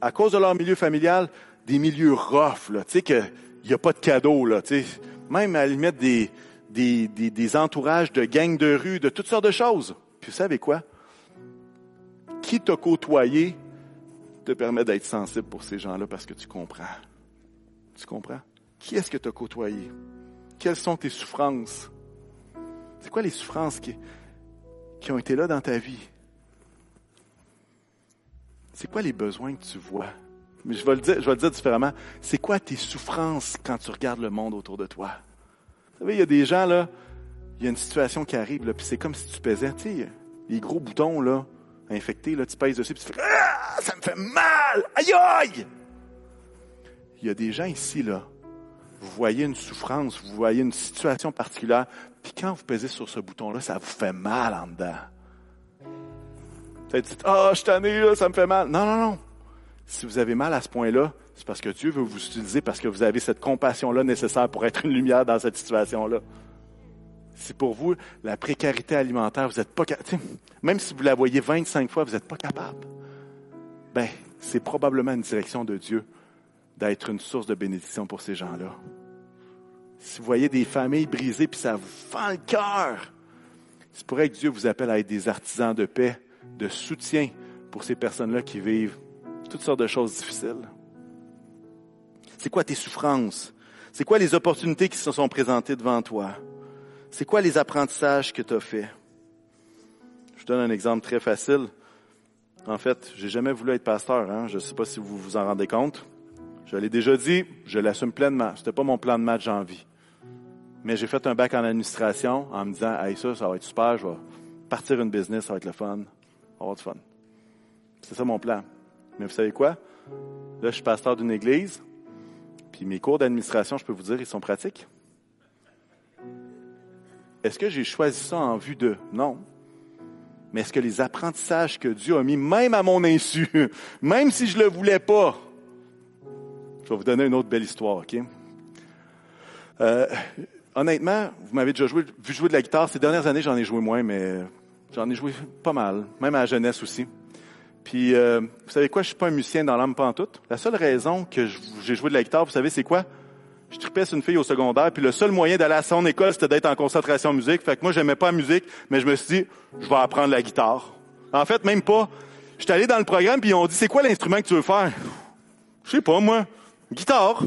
à cause de leur milieu familial, des milieux rough, là, tu sais, qu'il n'y a pas de cadeau, là, tu. Même à la des, des, entourages de gangs de rue, de toutes sortes de choses. Puis vous savez quoi? Qui t'a côtoyé te permet d'être sensible pour ces gens-là parce que tu comprends. Tu comprends? Qui est-ce que tu as côtoyé? Quelles sont tes souffrances? C'est quoi les souffrances qui, ont été là dans ta vie? C'est quoi les besoins que tu vois? Mais je vais le dire différemment. C'est quoi tes souffrances quand tu regardes le monde autour de toi? Vous savez, il y a des gens, là, il y a une situation qui arrive, là, puis c'est comme si tu pesais, tu sais, les gros boutons, là, infectés, là, tu pèses dessus, puis tu fais, ah, ça me fait mal! Aïe aïe! Il y a des gens ici, là, vous voyez une souffrance, vous voyez une situation particulière, puis quand vous pesez sur ce bouton-là, ça vous fait mal en dedans. Vous dites, ah, je suis tanné, là, ça me fait mal. Non, non, non. Si vous avez mal à ce point-là, c'est parce que Dieu veut vous utiliser parce que vous avez cette compassion-là nécessaire pour être une lumière dans cette situation-là. C'est pour vous la précarité alimentaire, vous n'êtes pas même si vous la voyez 25 fois, vous n'êtes pas capable. Ben, c'est probablement une direction de Dieu d'être une source de bénédiction pour ces gens-là. Si vous voyez des familles brisées, puis ça vous fend le cœur, c'est pourrait que Dieu vous appelle à être des artisans de paix, de soutien pour ces personnes-là qui vivent toutes sortes de choses difficiles. C'est quoi tes souffrances? C'est quoi les opportunités qui se sont présentées devant toi? C'est quoi les apprentissages que tu as faits? Je vous donne un exemple très facile. En fait, j'ai jamais voulu être pasteur. Hein? Je ne sais pas si vous vous en rendez compte. Je l'ai déjà dit, je l'assume pleinement. C'était pas mon plan de match en vie. Mais j'ai fait un bac en administration en me disant, hey, ça, ça va être super, je vais partir une business, ça va être le fun, va être fun. C'est ça mon plan. Mais vous savez quoi? Là, je suis pasteur d'une église, puis mes cours d'administration, je peux vous dire, ils sont pratiques. Est-ce que j'ai choisi ça en vue de? Non. Mais est-ce que les apprentissages que Dieu a mis, même à mon insu, même si je le voulais pas, je vais vous donner une autre belle histoire, OK? Euh, honnêtement, vous m'avez déjà vu jouer de la guitare. Ces dernières années, j'en ai joué moins, mais j'en ai joué pas mal, même à la jeunesse aussi. Puis, euh, vous savez quoi, je suis pas un musicien dans l'âme tout. La seule raison que j'ai joué de la guitare, vous savez, c'est quoi? Je tripais sur une fille au secondaire, puis le seul moyen d'aller à son école, c'était d'être en concentration musique. Fait que moi, j'aimais pas la musique, mais je me suis dit, je vais apprendre la guitare. En fait, même pas. J'étais allé dans le programme, puis ils ont dit, c'est quoi l'instrument que tu veux faire? Je sais pas, moi. Guitare.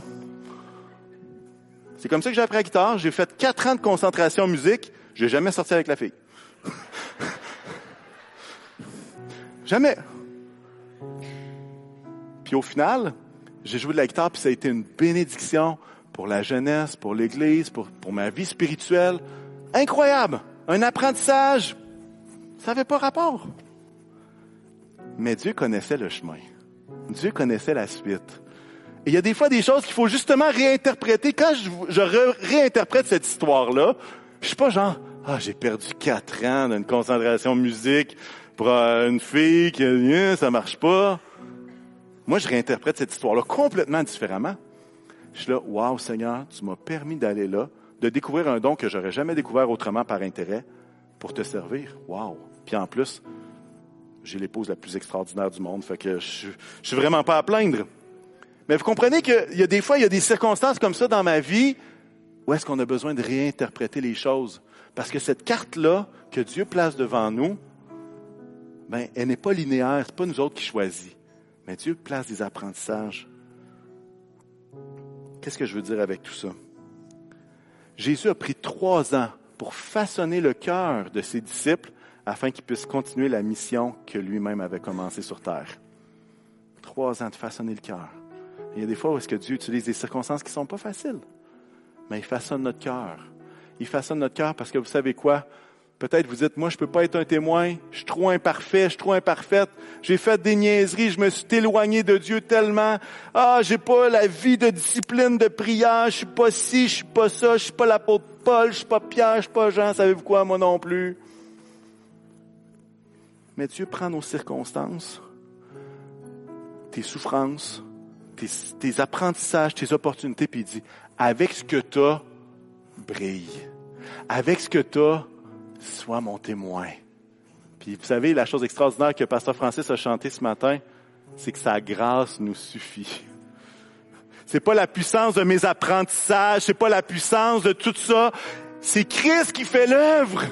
C'est comme ça que j'ai appris la guitare. J'ai fait quatre ans de concentration en musique. J'ai jamais sorti avec la fille. jamais. Puis au final, j'ai joué de la guitare, puis ça a été une bénédiction pour la jeunesse, pour l'Église, pour, pour ma vie spirituelle. Incroyable! Un apprentissage. Ça n'avait pas rapport. Mais Dieu connaissait le chemin. Dieu connaissait la suite il y a des fois des choses qu'il faut justement réinterpréter. Quand je, réinterprète cette histoire-là, je suis pas genre, ah, j'ai perdu quatre ans d'une concentration musique pour euh, une fille qui, euh, ça marche pas. Moi, je réinterprète cette histoire-là complètement différemment. Je suis là, wow, Seigneur, tu m'as permis d'aller là, de découvrir un don que j'aurais jamais découvert autrement par intérêt pour te servir. Wow. Puis en plus, j'ai l'épouse la plus extraordinaire du monde, fait que je, je suis vraiment pas à plaindre. Mais vous comprenez qu'il y a des fois, il y a des circonstances comme ça dans ma vie où est-ce qu'on a besoin de réinterpréter les choses. Parce que cette carte-là que Dieu place devant nous, ben, elle n'est pas linéaire, c'est pas nous autres qui choisissons. Mais Dieu place des apprentissages. Qu'est-ce que je veux dire avec tout ça? Jésus a pris trois ans pour façonner le cœur de ses disciples afin qu'ils puissent continuer la mission que lui-même avait commencée sur terre. Trois ans de façonner le cœur. Il y a des fois où est-ce que Dieu utilise des circonstances qui ne sont pas faciles. Mais il façonne notre cœur. Il façonne notre cœur parce que vous savez quoi? Peut-être vous dites, moi, je peux pas être un témoin. Je suis trop imparfait, je suis trop imparfaite. J'ai fait des niaiseries, je me suis éloigné de Dieu tellement. Ah, j'ai pas la vie de discipline, de prière. Je suis pas ci, je suis pas ça. Je suis pas l'apôtre Paul, je suis pas Pierre, je suis pas Jean. Savez-vous quoi, moi non plus? Mais Dieu prend nos circonstances, tes souffrances, tes, apprentissages, tes opportunités, puis il dit, avec ce que tu as, brille. Avec ce que tu sois mon témoin. Puis vous savez, la chose extraordinaire que Pasteur Francis a chanté ce matin, c'est que sa grâce nous suffit. C'est pas la puissance de mes apprentissages, c'est pas la puissance de tout ça. C'est Christ qui fait l'œuvre.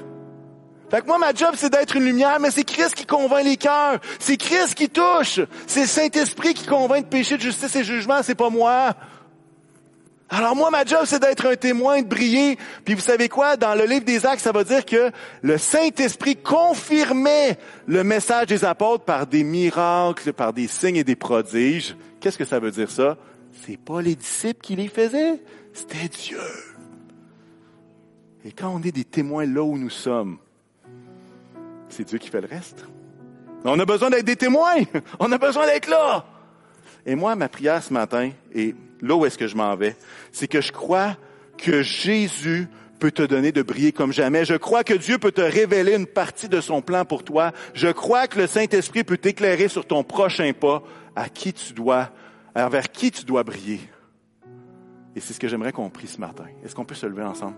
Fait que moi, ma job, c'est d'être une lumière, mais c'est Christ qui convainc les cœurs. C'est Christ qui touche. C'est le Saint-Esprit qui convainc de péché, de justice et de jugement, c'est pas moi. Alors moi, ma job, c'est d'être un témoin, de briller. Puis vous savez quoi? Dans le livre des Actes, ça va dire que le Saint-Esprit confirmait le message des apôtres par des miracles, par des signes et des prodiges. Qu'est-ce que ça veut dire ça? C'est pas les disciples qui les faisaient, c'était Dieu. Et quand on est des témoins là où nous sommes, c'est Dieu qui fait le reste. On a besoin d'être des témoins. On a besoin d'être là. Et moi, ma prière ce matin, et là où est-ce que je m'en vais, c'est que je crois que Jésus peut te donner de briller comme jamais. Je crois que Dieu peut te révéler une partie de son plan pour toi. Je crois que le Saint-Esprit peut t'éclairer sur ton prochain pas, à qui tu dois, vers qui tu dois briller. Et c'est ce que j'aimerais qu'on prie ce matin. Est-ce qu'on peut se lever ensemble?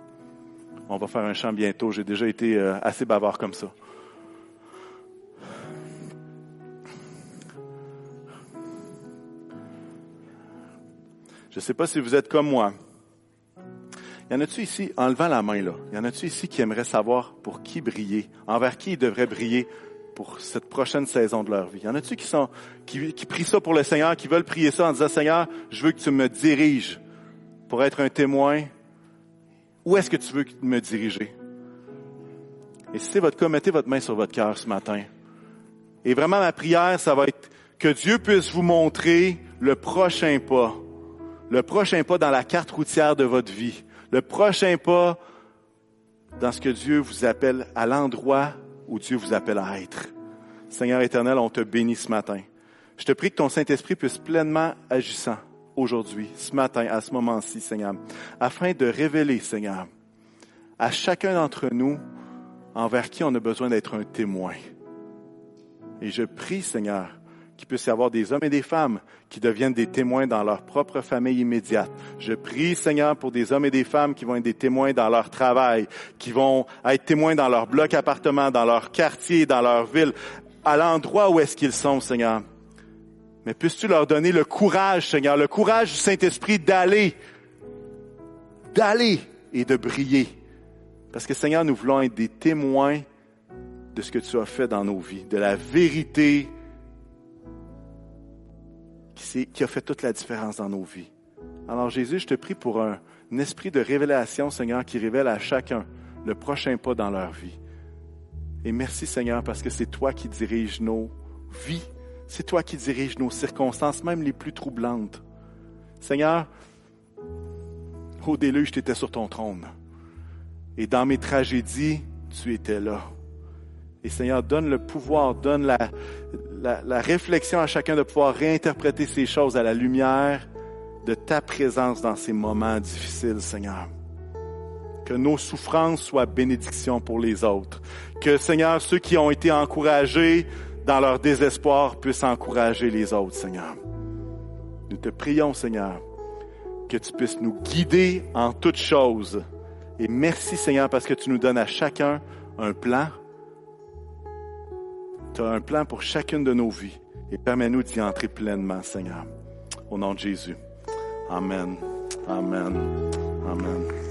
On va faire un chant bientôt. J'ai déjà été euh, assez bavard comme ça. Je ne sais pas si vous êtes comme moi. Y en a-tu ici, en levant la main là, y en a-tu ici qui aimeraient savoir pour qui briller, envers qui ils devraient briller pour cette prochaine saison de leur vie? Y en a-tu qui sont, qui, qui prient ça pour le Seigneur, qui veulent prier ça en disant, Seigneur, je veux que tu me diriges pour être un témoin. Où est-ce que tu veux me diriger? Et si c'est votre cas, mettez votre main sur votre cœur ce matin. Et vraiment, ma prière, ça va être que Dieu puisse vous montrer le prochain pas. Le prochain pas dans la carte routière de votre vie. Le prochain pas dans ce que Dieu vous appelle à l'endroit où Dieu vous appelle à être. Seigneur éternel, on te bénit ce matin. Je te prie que ton Saint-Esprit puisse pleinement agissant aujourd'hui, ce matin, à ce moment-ci, Seigneur, afin de révéler, Seigneur, à chacun d'entre nous envers qui on a besoin d'être un témoin. Et je prie, Seigneur, qu'il puisse y avoir des hommes et des femmes qui deviennent des témoins dans leur propre famille immédiate. Je prie, Seigneur, pour des hommes et des femmes qui vont être des témoins dans leur travail, qui vont être témoins dans leur bloc appartement, dans leur quartier, dans leur ville, à l'endroit où est-ce qu'ils sont, Seigneur. Mais puisses-tu leur donner le courage, Seigneur, le courage du Saint-Esprit d'aller, d'aller et de briller. Parce que, Seigneur, nous voulons être des témoins de ce que tu as fait dans nos vies, de la vérité qui, a fait toute la différence dans nos vies. Alors Jésus, je te prie pour un, un esprit de révélation, Seigneur, qui révèle à chacun le prochain pas dans leur vie. Et merci, Seigneur, parce que c'est toi qui diriges nos vies. C'est toi qui diriges nos circonstances, même les plus troublantes. Seigneur, au déluge, tu étais sur ton trône. Et dans mes tragédies, tu étais là. Et Seigneur, donne le pouvoir, donne la, la, réflexion à chacun de pouvoir réinterpréter ces choses à la lumière de ta présence dans ces moments difficiles, Seigneur. Que nos souffrances soient bénédictions pour les autres. Que, Seigneur, ceux qui ont été encouragés dans leur désespoir puissent encourager les autres, Seigneur. Nous te prions, Seigneur, que tu puisses nous guider en toutes choses. Et merci, Seigneur, parce que tu nous donnes à chacun un plan, tu as un plan pour chacune de nos vies et permets-nous d'y entrer pleinement, Seigneur. Au nom de Jésus. Amen. Amen. Amen.